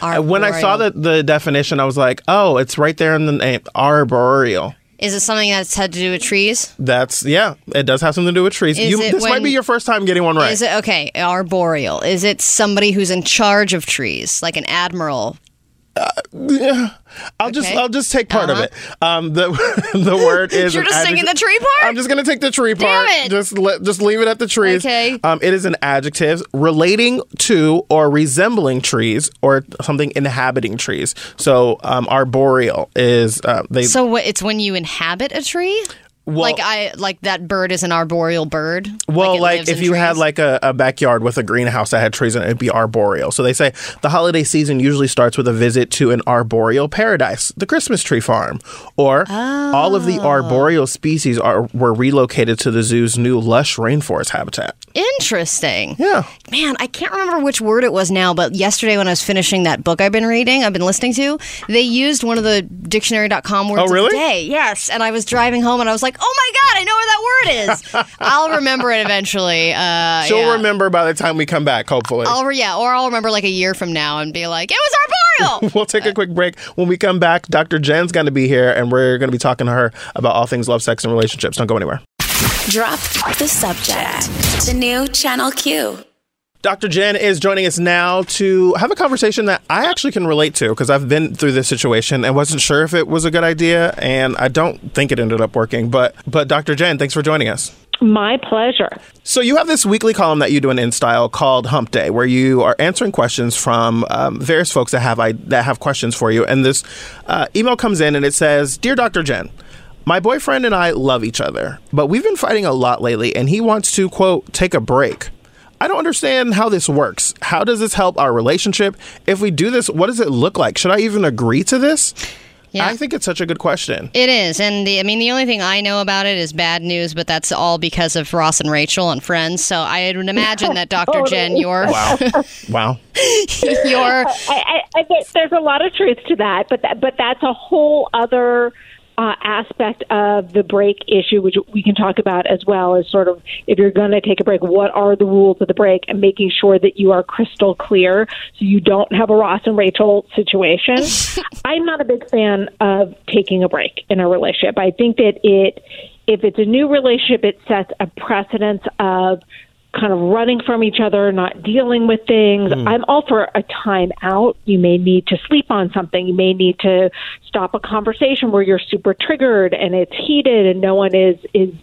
Uh, When I saw the, the definition, I was like, oh, it's right there in the name arboreal. Is it something that's had to do with trees? That's, yeah, it does have something to do with trees. You, this might be your first time getting one right. Is it okay? Arboreal. Is it somebody who's in charge of trees, like an admiral? Yeah, I'll just I'll just take part Uh-huh. of it. Um, the the word is You're just singing adjective- the tree part? I'm just gonna take the tree Damn part. it. Just let just leave it at the trees. Okay. Um, it is an adjective relating to or resembling trees or something inhabiting trees. So um, arboreal is uh, they. So what, it's when you inhabit a tree? Well- like I like that bird is an arboreal bird. well, it like, if you had like a, a backyard with a greenhouse that had trees in it, it'd be arboreal. So they say the holiday season usually starts with a visit to an arboreal paradise, the Christmas tree farm, or all of Oh. the arboreal species are were relocated to the zoo's new lush rainforest habitat. Interesting. Yeah. Man, I can't remember which word it was now, but yesterday when I was finishing that book I've been reading, I've been listening to, they used one of the dictionary.com words Oh, really? of the day. Yes. And I was driving home and I was like, oh my God, I know where that word is. I'll remember it eventually. Uh, She'll yeah. remember by the time we come back, hopefully. I'll yeah, or I'll remember like a year from now and be like, it was arboreal. We'll take a quick break. When we come back, Dr. Jen's going to be here, and we're going to be talking to her about all things love, sex, and relationships. Don't go anywhere. Drop the subject. The new Channel Q. Dr. Jen is joining us now to have a conversation that I actually can relate to because I've been through this situation and wasn't sure if it was a good idea, and I don't think it ended up working. But, but Dr. Jen, thanks for joining us. My pleasure. So you have this weekly column that you do in InStyle called Hump Day, where you are answering questions from um, various folks that have I, that have questions for you. And this uh, email comes in and it says, "Dear Dr. Jen." My boyfriend and I love each other, but we've been fighting a lot lately, and he wants to, quote, take a break. I don't understand how this works. How does this help our relationship? If we do this, what does it look like? Should I even agree to this? Yeah. I think it's such a good question. It is, and the, I mean, the only thing I know about it is bad news, but that's all because of Ross and Rachel and Friends. So I would imagine that Dr. Jen, oh. your Wow. wow. your I, I, I there's a lot of truth to that, but that, but that's a whole other uh, aspect of the break issue, which we can talk about as well. Is sort of if you're going to take a break, what are the rules of the break, and making sure that you are crystal clear, so you don't have a Ross and Rachel situation. I'm not a big fan of taking a break in a relationship. I think that it, if it's a new relationship, it sets a precedence of kind of running from each other, not dealing with things. Hmm. I'm all for a time out. You may need to sleep on something. You may need to stop a conversation where you're super triggered and it's heated and no one is is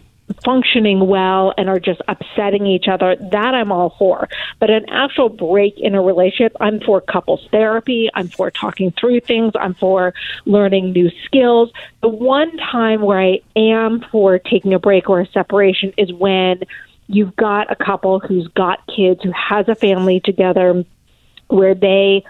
functioning well and are just upsetting each other. That I'm all for. But an actual break in a relationship, I'm for couples therapy. I'm for talking through things. I'm for learning new skills. The one time where I am for taking a break or a separation is when you've got a couple who's got kids, who has a family together, where they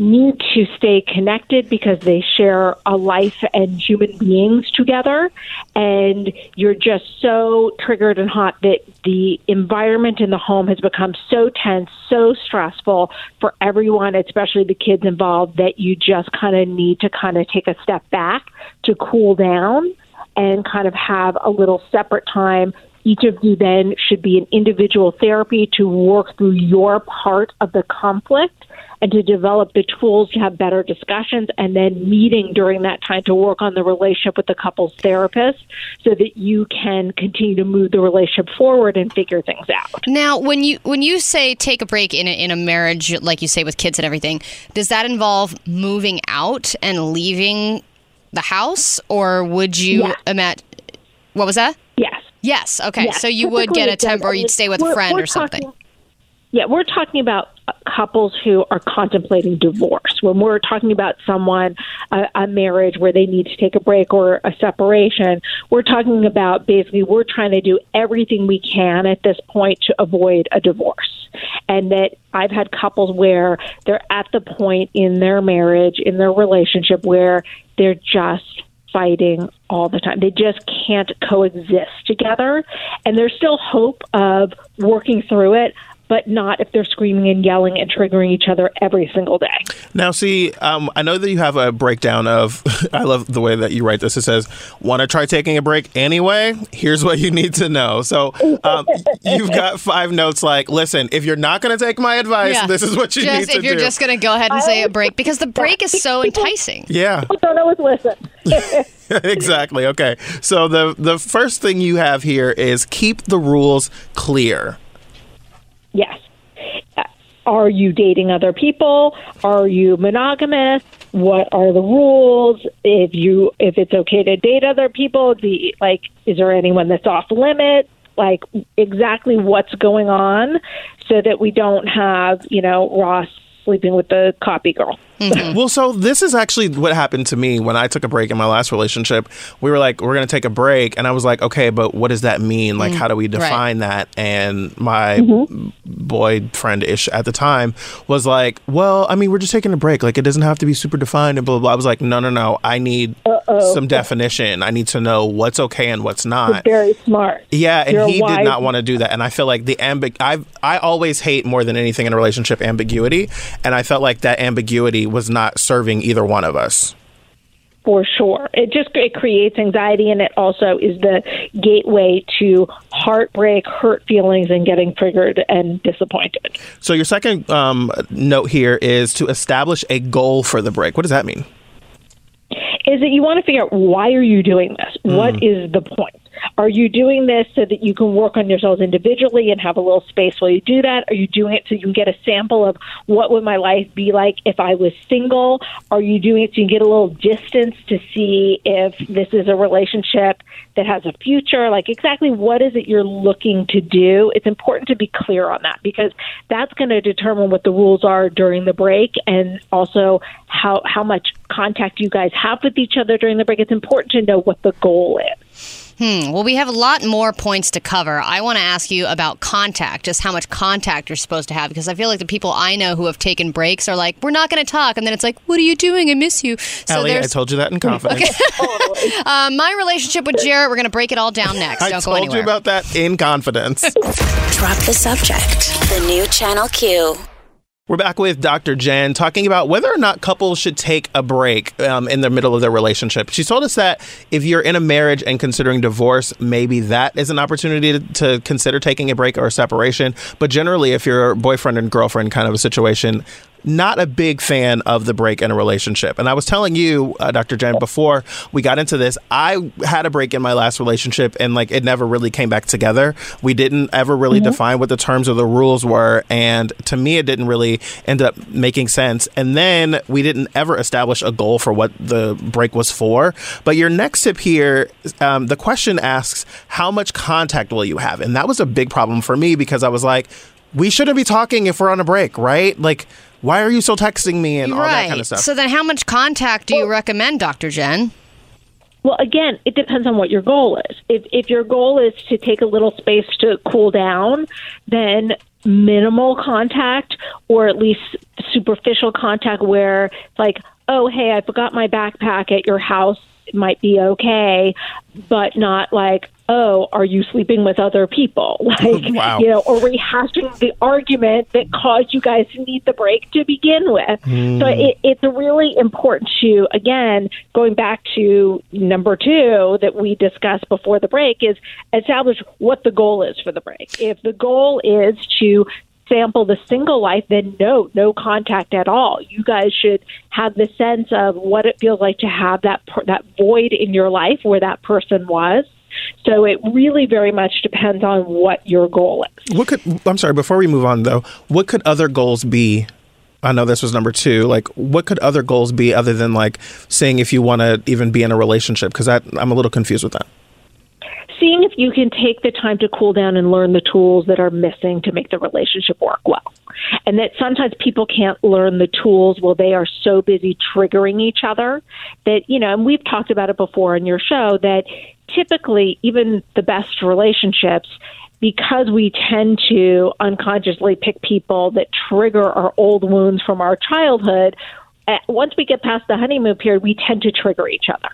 need to stay connected because they share a life and human beings together. And you're just so triggered and hot that the environment in the home has become so tense, so stressful for everyone, especially the kids involved, that you just kind of need to kind of take a step back to cool down and kind of have a little separate time each of you then should be an individual therapy to work through your part of the conflict and to develop the tools to have better discussions and then meeting during that time to work on the relationship with the couple's therapist so that you can continue to move the relationship forward and figure things out. Now, when you when you say take a break in a, in a marriage, like you say with kids and everything, does that involve moving out and leaving the house, or would you Yes. imagine? What was that? Yes. Okay. Yes. So you would get a temp, or you'd stay with a friend or something. talking- Yeah, we're talking about couples who are contemplating divorce. When we're talking about someone, a, a marriage where they need to take a break or a separation, we're talking about basically we're trying to do everything we can at this point to avoid a divorce. And that I've had couples where they're at the point in their marriage, in their relationship, where they're just fighting all the time. They just can't coexist together. And there's still hope of working through it, but not if they're screaming and yelling and triggering each other every single day. Now, see, um, I know that you have a breakdown of. I love the way that you write this. It says, "Want to try taking a break anyway? Here's what you need to know." So, um, you've got five notes. Like, listen, if you're not going to take my advice, Yeah. this is what you just, need to do. if you're do. just going to go ahead and say a break because the break is so enticing. yeah, People don't always listen. exactly. Okay. So the the first thing you have here is keep the rules clear. Yes. Uh, Are you dating other people? Are you monogamous? What are the rules? If you if it's okay to date other people, the like is there anyone that's off limit? Like exactly what's going on so that we don't have, you know, Ross sleeping with the copy girl. Well, so this is actually what happened to me when I took a break in my last relationship. We were like, we're going to take a break. And I was like, okay, but what does that mean? Like, Mm, how do we right. define that? And my Mm-hmm. boyfriend ish at the time was like, well, I mean, we're just taking a break. Like, it doesn't have to be super defined and blah, blah, blah. I was like, no, no, no. I need Uh-oh. some definition. I need to know what's okay and what's not. You're very smart. Yeah, and You're he wise. did not want to do that. And I feel like the ambig I I always hate more than anything in a relationship ambiguity, and I felt like that ambiguity was not serving either one of us. for sure. It just it creates anxiety, and it also is the gateway to heartbreak, hurt feelings, and getting triggered and disappointed. So your second um, note here is to establish a goal for the break. What does that mean? Is that you want to figure out why are you doing this? What is the point? Are you doing this so that you can work on yourselves individually and have a little space while you do that? Are you doing it so you can get a sample of what would my life be like if I was single? Are you doing it so you can get a little distance to see if this is a relationship that has a future? Like exactly what is it you're looking to do? It's important to be clear on that because that's going to determine what the rules are during the break and also how how much contact you guys have with each other during the break. It's important to know what the goal is. Hmm. Well, we have a lot more points to cover. I want to ask you about contact, just how much contact you're supposed to have, because I feel like the people I know who have taken breaks are like, "We're not going to talk," and then it's like, "What are you doing? I miss you." So Allie, I told you that in confidence. uh, my relationship with Jarrett. We're going to break it all down next. I Don't go told anywhere. you about that in confidence. Drop the subject. The new Channel Q. We're back with Dr. Jen talking about whether or not couples should take a break um, in the middle of their relationship. She told us that if you're in a marriage and considering divorce, maybe that is an opportunity to, to consider taking a break or a separation. But generally, if you're a boyfriend and girlfriend kind of a situation, not a big fan of the break in a relationship. And I was telling you, uh, Dr. Jen, before we got into this, I had a break in my last relationship and like it never really came back together. We didn't ever really define what the terms or the rules were. And to me, it didn't really end up making sense. And then we didn't ever establish a goal for what the break was for. But your next tip here, um, the question asks, how much contact will you have? And that was a big problem for me because I was like, we shouldn't be talking if we're on a break, right? Like, why are you still texting me and all right. that kind of stuff? So then, how much contact do you recommend, Dr. Jen? Well, again, it depends on what your goal is. If if your goal is to take a little space to cool down, then minimal contact or at least superficial contact where it's like, "Oh, hey, I forgot my backpack at your house." It might be okay, but not like, "Oh, are you sleeping with other people?" Like, Wow. you know, or rehashing the argument that caused you guys to need the break to begin with. Mm. So it, it's really important to, again, going back to number two that we discussed before the break, is establish what the goal is for the break. If the goal is to sample the single life, then no, no contact at all. You guys should have the sense of what it feels like to have that that void in your life where that person was. So it really very much depends on what your goal is. What could I'm sorry, before we move on though, what could other goals be? I know this was number two. Like, what could other goals be other than like saying if you want to even be in a relationship? Because I'm a little confused with that. Seeing if you can take the time to cool down and learn the tools that are missing to make the relationship work well. And that sometimes people can't learn the tools while they are so busy triggering each other that, you know, and we've talked about it before on your show that typically even the best relationships because we tend to unconsciously pick people that trigger our old wounds from our childhood, eh, once we get past the honeymoon period, we tend to trigger each other.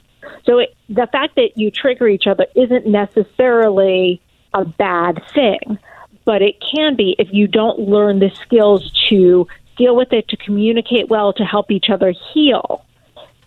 So it, the fact that you trigger each other isn't necessarily a bad thing, but it can be if you don't learn the skills to deal with it, to communicate well, to help each other heal.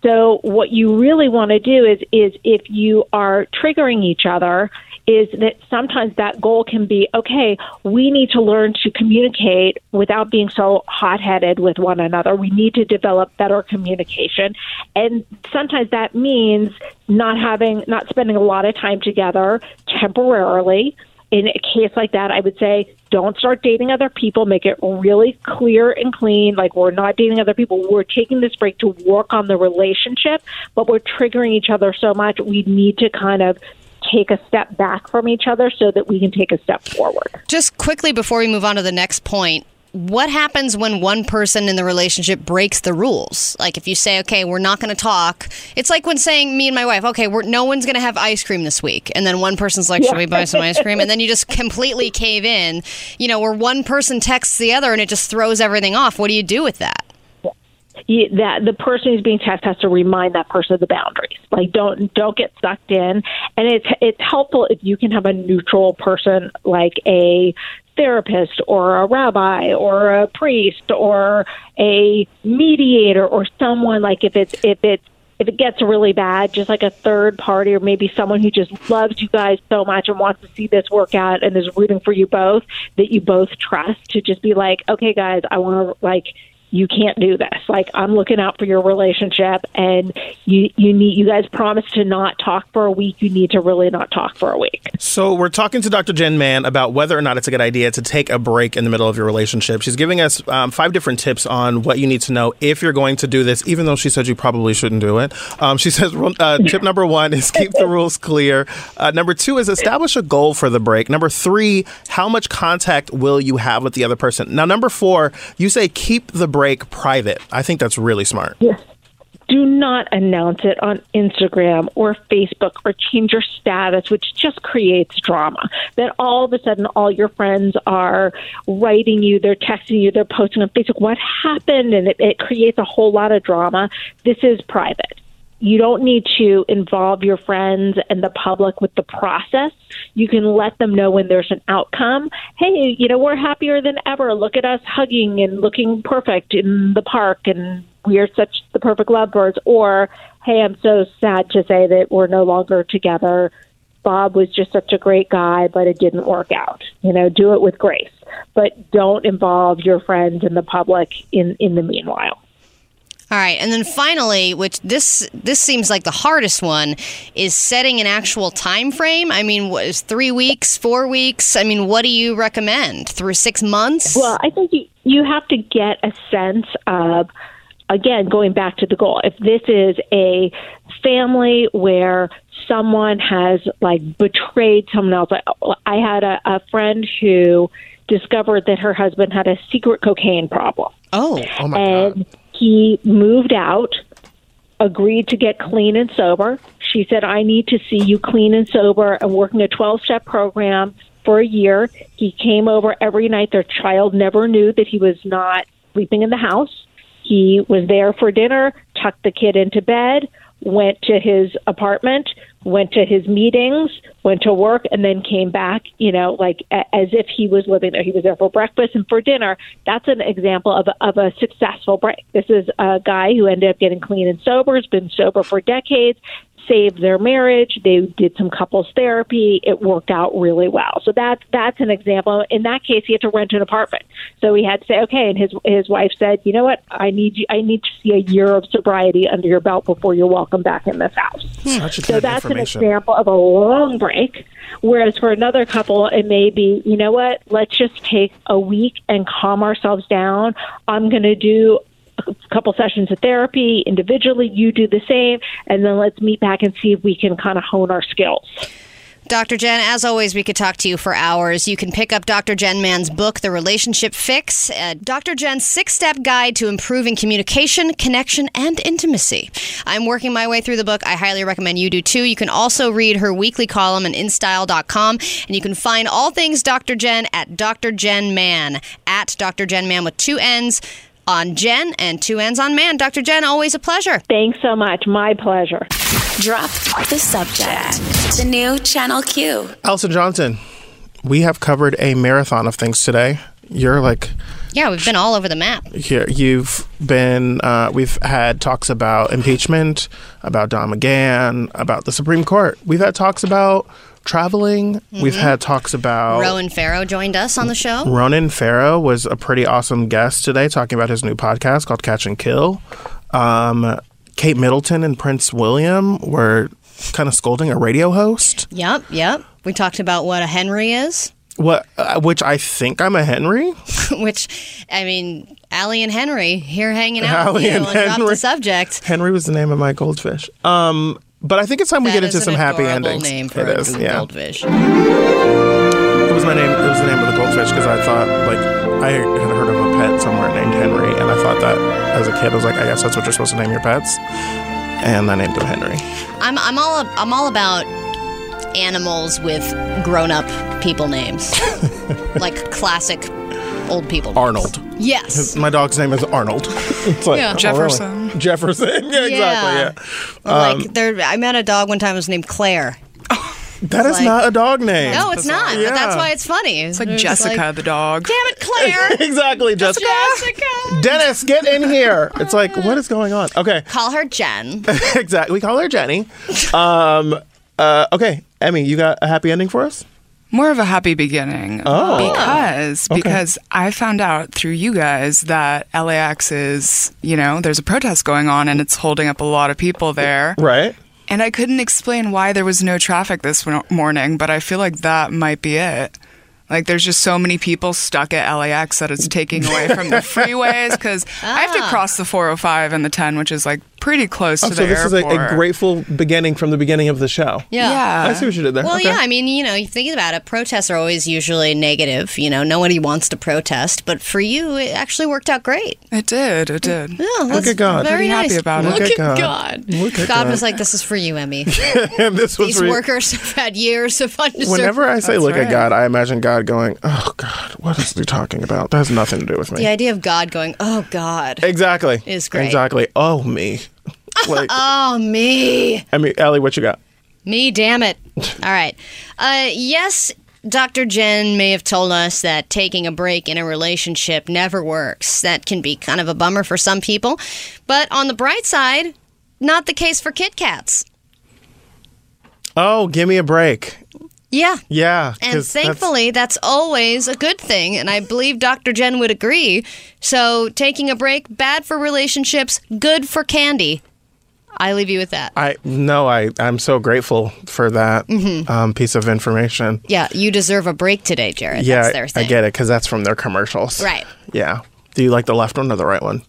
So what you really want to do is is if you are triggering each other is that sometimes that goal can be okay, we need to learn to communicate without being so hot-headed with one another. We need to develop better communication. And sometimes that means not having not spending a lot of time together temporarily in a case like that, I would say don't start dating other people. Make it really clear and clean. Like we're not dating other people. We're taking this break to work on the relationship, but we're triggering each other so much. We need to kind of take a step back from each other so that we can take a step forward. Just quickly before we move on to the next point, what happens when one person in the relationship breaks the rules? Like if you say, "Okay, we're not going to talk," it's like when saying me and my wife, "Okay, we're no one's going to have ice cream this week," and then one person's like, "Should we buy some ice cream?" and then you just completely cave in. You know, where one person texts the other and it just throws everything off. What do you do with that? You, that the person who's being tested has to remind that person of the boundaries. Like don't don't get sucked in. And it's it's helpful if you can have a neutral person like a therapist or a rabbi or a priest or a mediator or someone like if it's if it's if it gets really bad, just like a third party or maybe someone who just loves you guys so much and wants to see this work out and is rooting for you both that you both trust to just be like, okay, guys, I want to like you can't do this. Like I'm looking out for your relationship and you you need you guys promise to not talk for a week. You need to really not talk for a week. So we're talking to Dr. Jen Mann about whether or not it's a good idea to take a break in the middle of your relationship. She's giving us um, five different tips on what you need to know if you're going to do this, even though she said you probably shouldn't do it. Um, she says uh, tip number one is keep the rules clear. Uh, number two is establish a goal for the break. Number three, how much contact will you have with the other person? Now, number four, you say keep the break private. I think that's really smart. Yes. Do not announce it on Instagram or Facebook or change your status, which just creates drama. Then all of a sudden, all your friends are writing you, they're texting you, they're posting on Facebook, what happened? And it, it creates a whole lot of drama. This is private you don't need to involve your friends and the public with the process. You can let them know when there's an outcome. Hey, you know, we're happier than ever. Look at us hugging and looking perfect in the park and we are such the perfect lovebirds. Or, hey, I'm so sad to say that we're no longer together. Bob was just such a great guy, but it didn't work out. You know, do it with grace, but don't involve your friends and the public in, in the meanwhile. All right, and then finally, which this this seems like the hardest one, is setting an actual time frame. I mean, what is three weeks, four weeks? I mean, what do you recommend? Through six months? Well, I think you you have to get a sense of again going back to the goal. If this is a family where someone has like betrayed someone else, I had a, a friend who discovered that her husband had a secret cocaine problem. Oh, oh my and god he moved out, agreed to get clean and sober. She said, I need to see you clean and sober and working a 12 step program for a year. He came over every night. Their child never knew that he was not sleeping in the house. He was there for dinner, tucked the kid into bed, went to his apartment, went to his meetings, went to work, and then came back, you know, like a- as if he was living there. He was there for breakfast and for dinner. That's an example of of a successful break. This is a guy who ended up getting clean and sober, has been sober for decades, saved their marriage. They did some couples therapy. It worked out really well. So that's that's an example. In that case, he had to rent an apartment. So he had to say, okay. And his his wife said, you know what? I need you. I need to see a year of sobriety under your belt before you're welcome back in this house. A So that's an example of a long break. Whereas for another couple, it may be, you know what? Let's just take a week and calm ourselves down. I'm going to do couple sessions of therapy individually. You do the same, and then let's meet back and see if we can kind of hone our skills. Dr. Jen, as always, we could talk to you for hours. You can pick up Dr. Jen Mann's book, The Relationship Fix, uh, Dr. Jen's six step guide to improving communication, connection, and intimacy. I'm working my way through the book. I highly recommend you do too. You can also read her weekly column at InStyle.com, and you can find all things Dr. Jen at Dr. Jen Mann, at Dr. Jen Mann with two N's on Jen and two N's on Man. Dr. Jen, always a pleasure. Thanks so much. My pleasure. Drop the subject. The new Channel Q. Allison Johnson, we have covered a marathon of things today. You're like Yeah, we've been all over the map. here. You've been. Uh, we've had talks about impeachment, about Don McGahn, about the Supreme Court. We've had talks about traveling. We've Mhm. had talks about Ronan Farrow joined us on the show. Ronan Farrow was a pretty awesome guest today, talking about his new podcast called Catch and Kill. Um, Kate Middleton and Prince William were kind of scolding a radio host. Yep, yep. We talked about what a Henry is, What? Uh, which I think I'm a Henry. which, I mean, Allie and Henry here hanging out Allie with you and on Drop Henry. the Subject. Henry was the name of my goldfish. Um, but I think it's time we That get into some happy endings. name for it a yeah. goldfish. It was my name. It was the name of the goldfish because I thought like I had heard of a pet somewhere named Henry, and I thought that as a kid I was like, I guess that's what you're supposed to name your pets, and I named him Henry. I'm, I'm all I'm all about animals with grown-up people names, like classic old people. Arnold. Yes. His- my dog's name is Arnold. it's like Yeah. oh, really? Jefferson. Jefferson. yeah, exactly. Yeah. Um, like there, I met a dog one time. It was named Claire. that is like- not a dog name. No, it's not. But that's why it's funny. It's like Jessica the dog. Damn it, Claire! exactly, Jessica. Jessica. Dennis, get in here. It's like, what is going on? Okay. Call her Jen. exactly. We call her Jenny. Um, uh, okay, Emmy, you got a happy ending for us? More of a happy beginning. Oh. Because Okay. because I found out through you guys that LAX is, you know, there's a protest going on and it's holding up a lot of people there. Right. And I couldn't explain why there was no traffic this morning, but I feel like that might be it. Like there's just so many people stuck at LAX that it's taking away from the freeways because I have to Ah. cross the 405 and the 10, which is like pretty close Oh, to so the this is a, a grateful beginning from the beginning of the show. Yeah. yeah. I see what you did there. Well, Okay. yeah, I mean, you know, you think about it, protests are always usually negative. You know, nobody wants to protest, but for you, it actually worked out great. It did. It did. Yeah, Look at God. Very Pretty happy nice. about it. Look Look at at God. God. Look at God God. was like, "This is for you, Emmy. and this was These re- workers have had years of undeserved." Whenever I say That's look right. at God, I imagine God going, "Oh God, what is he talking about? That has nothing to do with me." the idea of God going, "Oh God," Exactly. Is great. Exactly. Oh me. Like, oh me. I mean, Allie, what you got? Me, damn it. All right. Uh, yes, Dr. Jen may have told us that taking a break in a relationship never works. That can be kind of a bummer for some people. But on the bright side, not the case for Kit Kats. Oh, give me a break. Yeah. Yeah. And 'cause that's- thankfully, that's always a good thing. And I believe Dr. Jen would agree. So, taking a break, bad for relationships, good for candy. I leave you with that. I no, I I'm so grateful for that Mhm. um, piece of information. Yeah, you deserve a break today, Jarrett. yeah, That's their I get it because that's from their commercials. Right. Yeah. Do you like the left one or the right one?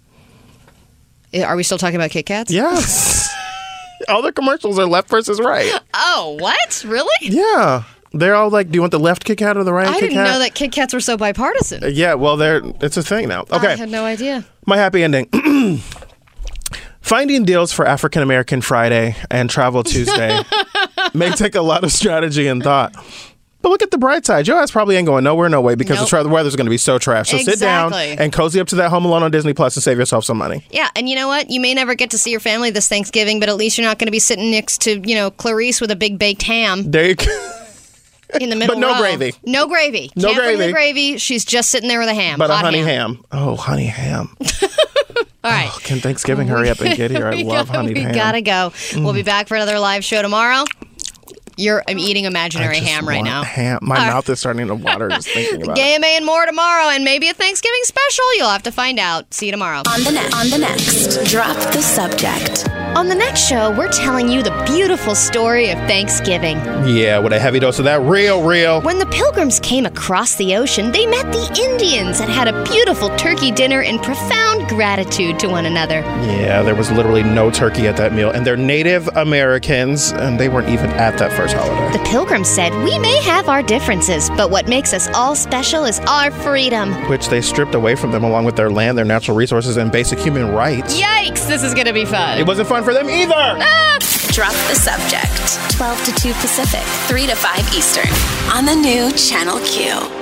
Are we still talking about Kit Kats? Yes. all their commercials are left versus right. Oh, what? Really? Yeah. They're all like, do you want the left Kit Kat or the right I Kit didn't Kat? know that Kit Kats were so bipartisan. Yeah, well, they're it's a thing now. Okay, I had no idea. my happy ending. Finding deals for African American Friday and Travel Tuesday may take a lot of strategy and thought. But look at the bright side. Your ass probably ain't going nowhere, no way, because Nope. the, tra- the weather's going to be so trash. So sit down and cozy up to that Home Alone on Disney Plus and save yourself some money. Yeah, and you know what? You may never get to see your family this Thanksgiving, but at least you're not going to be sitting next to, you know, Clarice with a big baked ham There you go. in the middle but no row. gravy. No gravy. No Can't bring the gravy. gravy. She's just sitting there with a ham. But a hot honey ham. Oh, honey ham. All right. Oh, can Thanksgiving hurry up and get here? I love honey we ham. gotta go. We'll be Mm. back for another live show tomorrow. You're I'm eating imaginary ham right now. Ham. My All right. mouth is starting to water just thinking about it. GMA and more tomorrow, and maybe a Thanksgiving special. You'll have to find out. See you tomorrow. On the next, on the next, drop the subject. On the next show, we're telling you the beautiful story of Thanksgiving. Yeah, with a heavy dose of that real, real. When the pilgrims came across the ocean, they met the Indians and had a beautiful turkey dinner in profound gratitude to one another. Yeah, there was literally no turkey at that meal, and they're Native Americans, and they weren't even at that first holiday. The pilgrims said, We may have our differences, but what makes us all special is our freedom. Which they stripped away from them along with their land, their natural resources, and basic human rights. Yikes, this is gonna be fun. It wasn't fun for them either. Ah! Drop the subject. 12 to 2 Pacific, 3 to 5 Eastern. On the new Channel Q.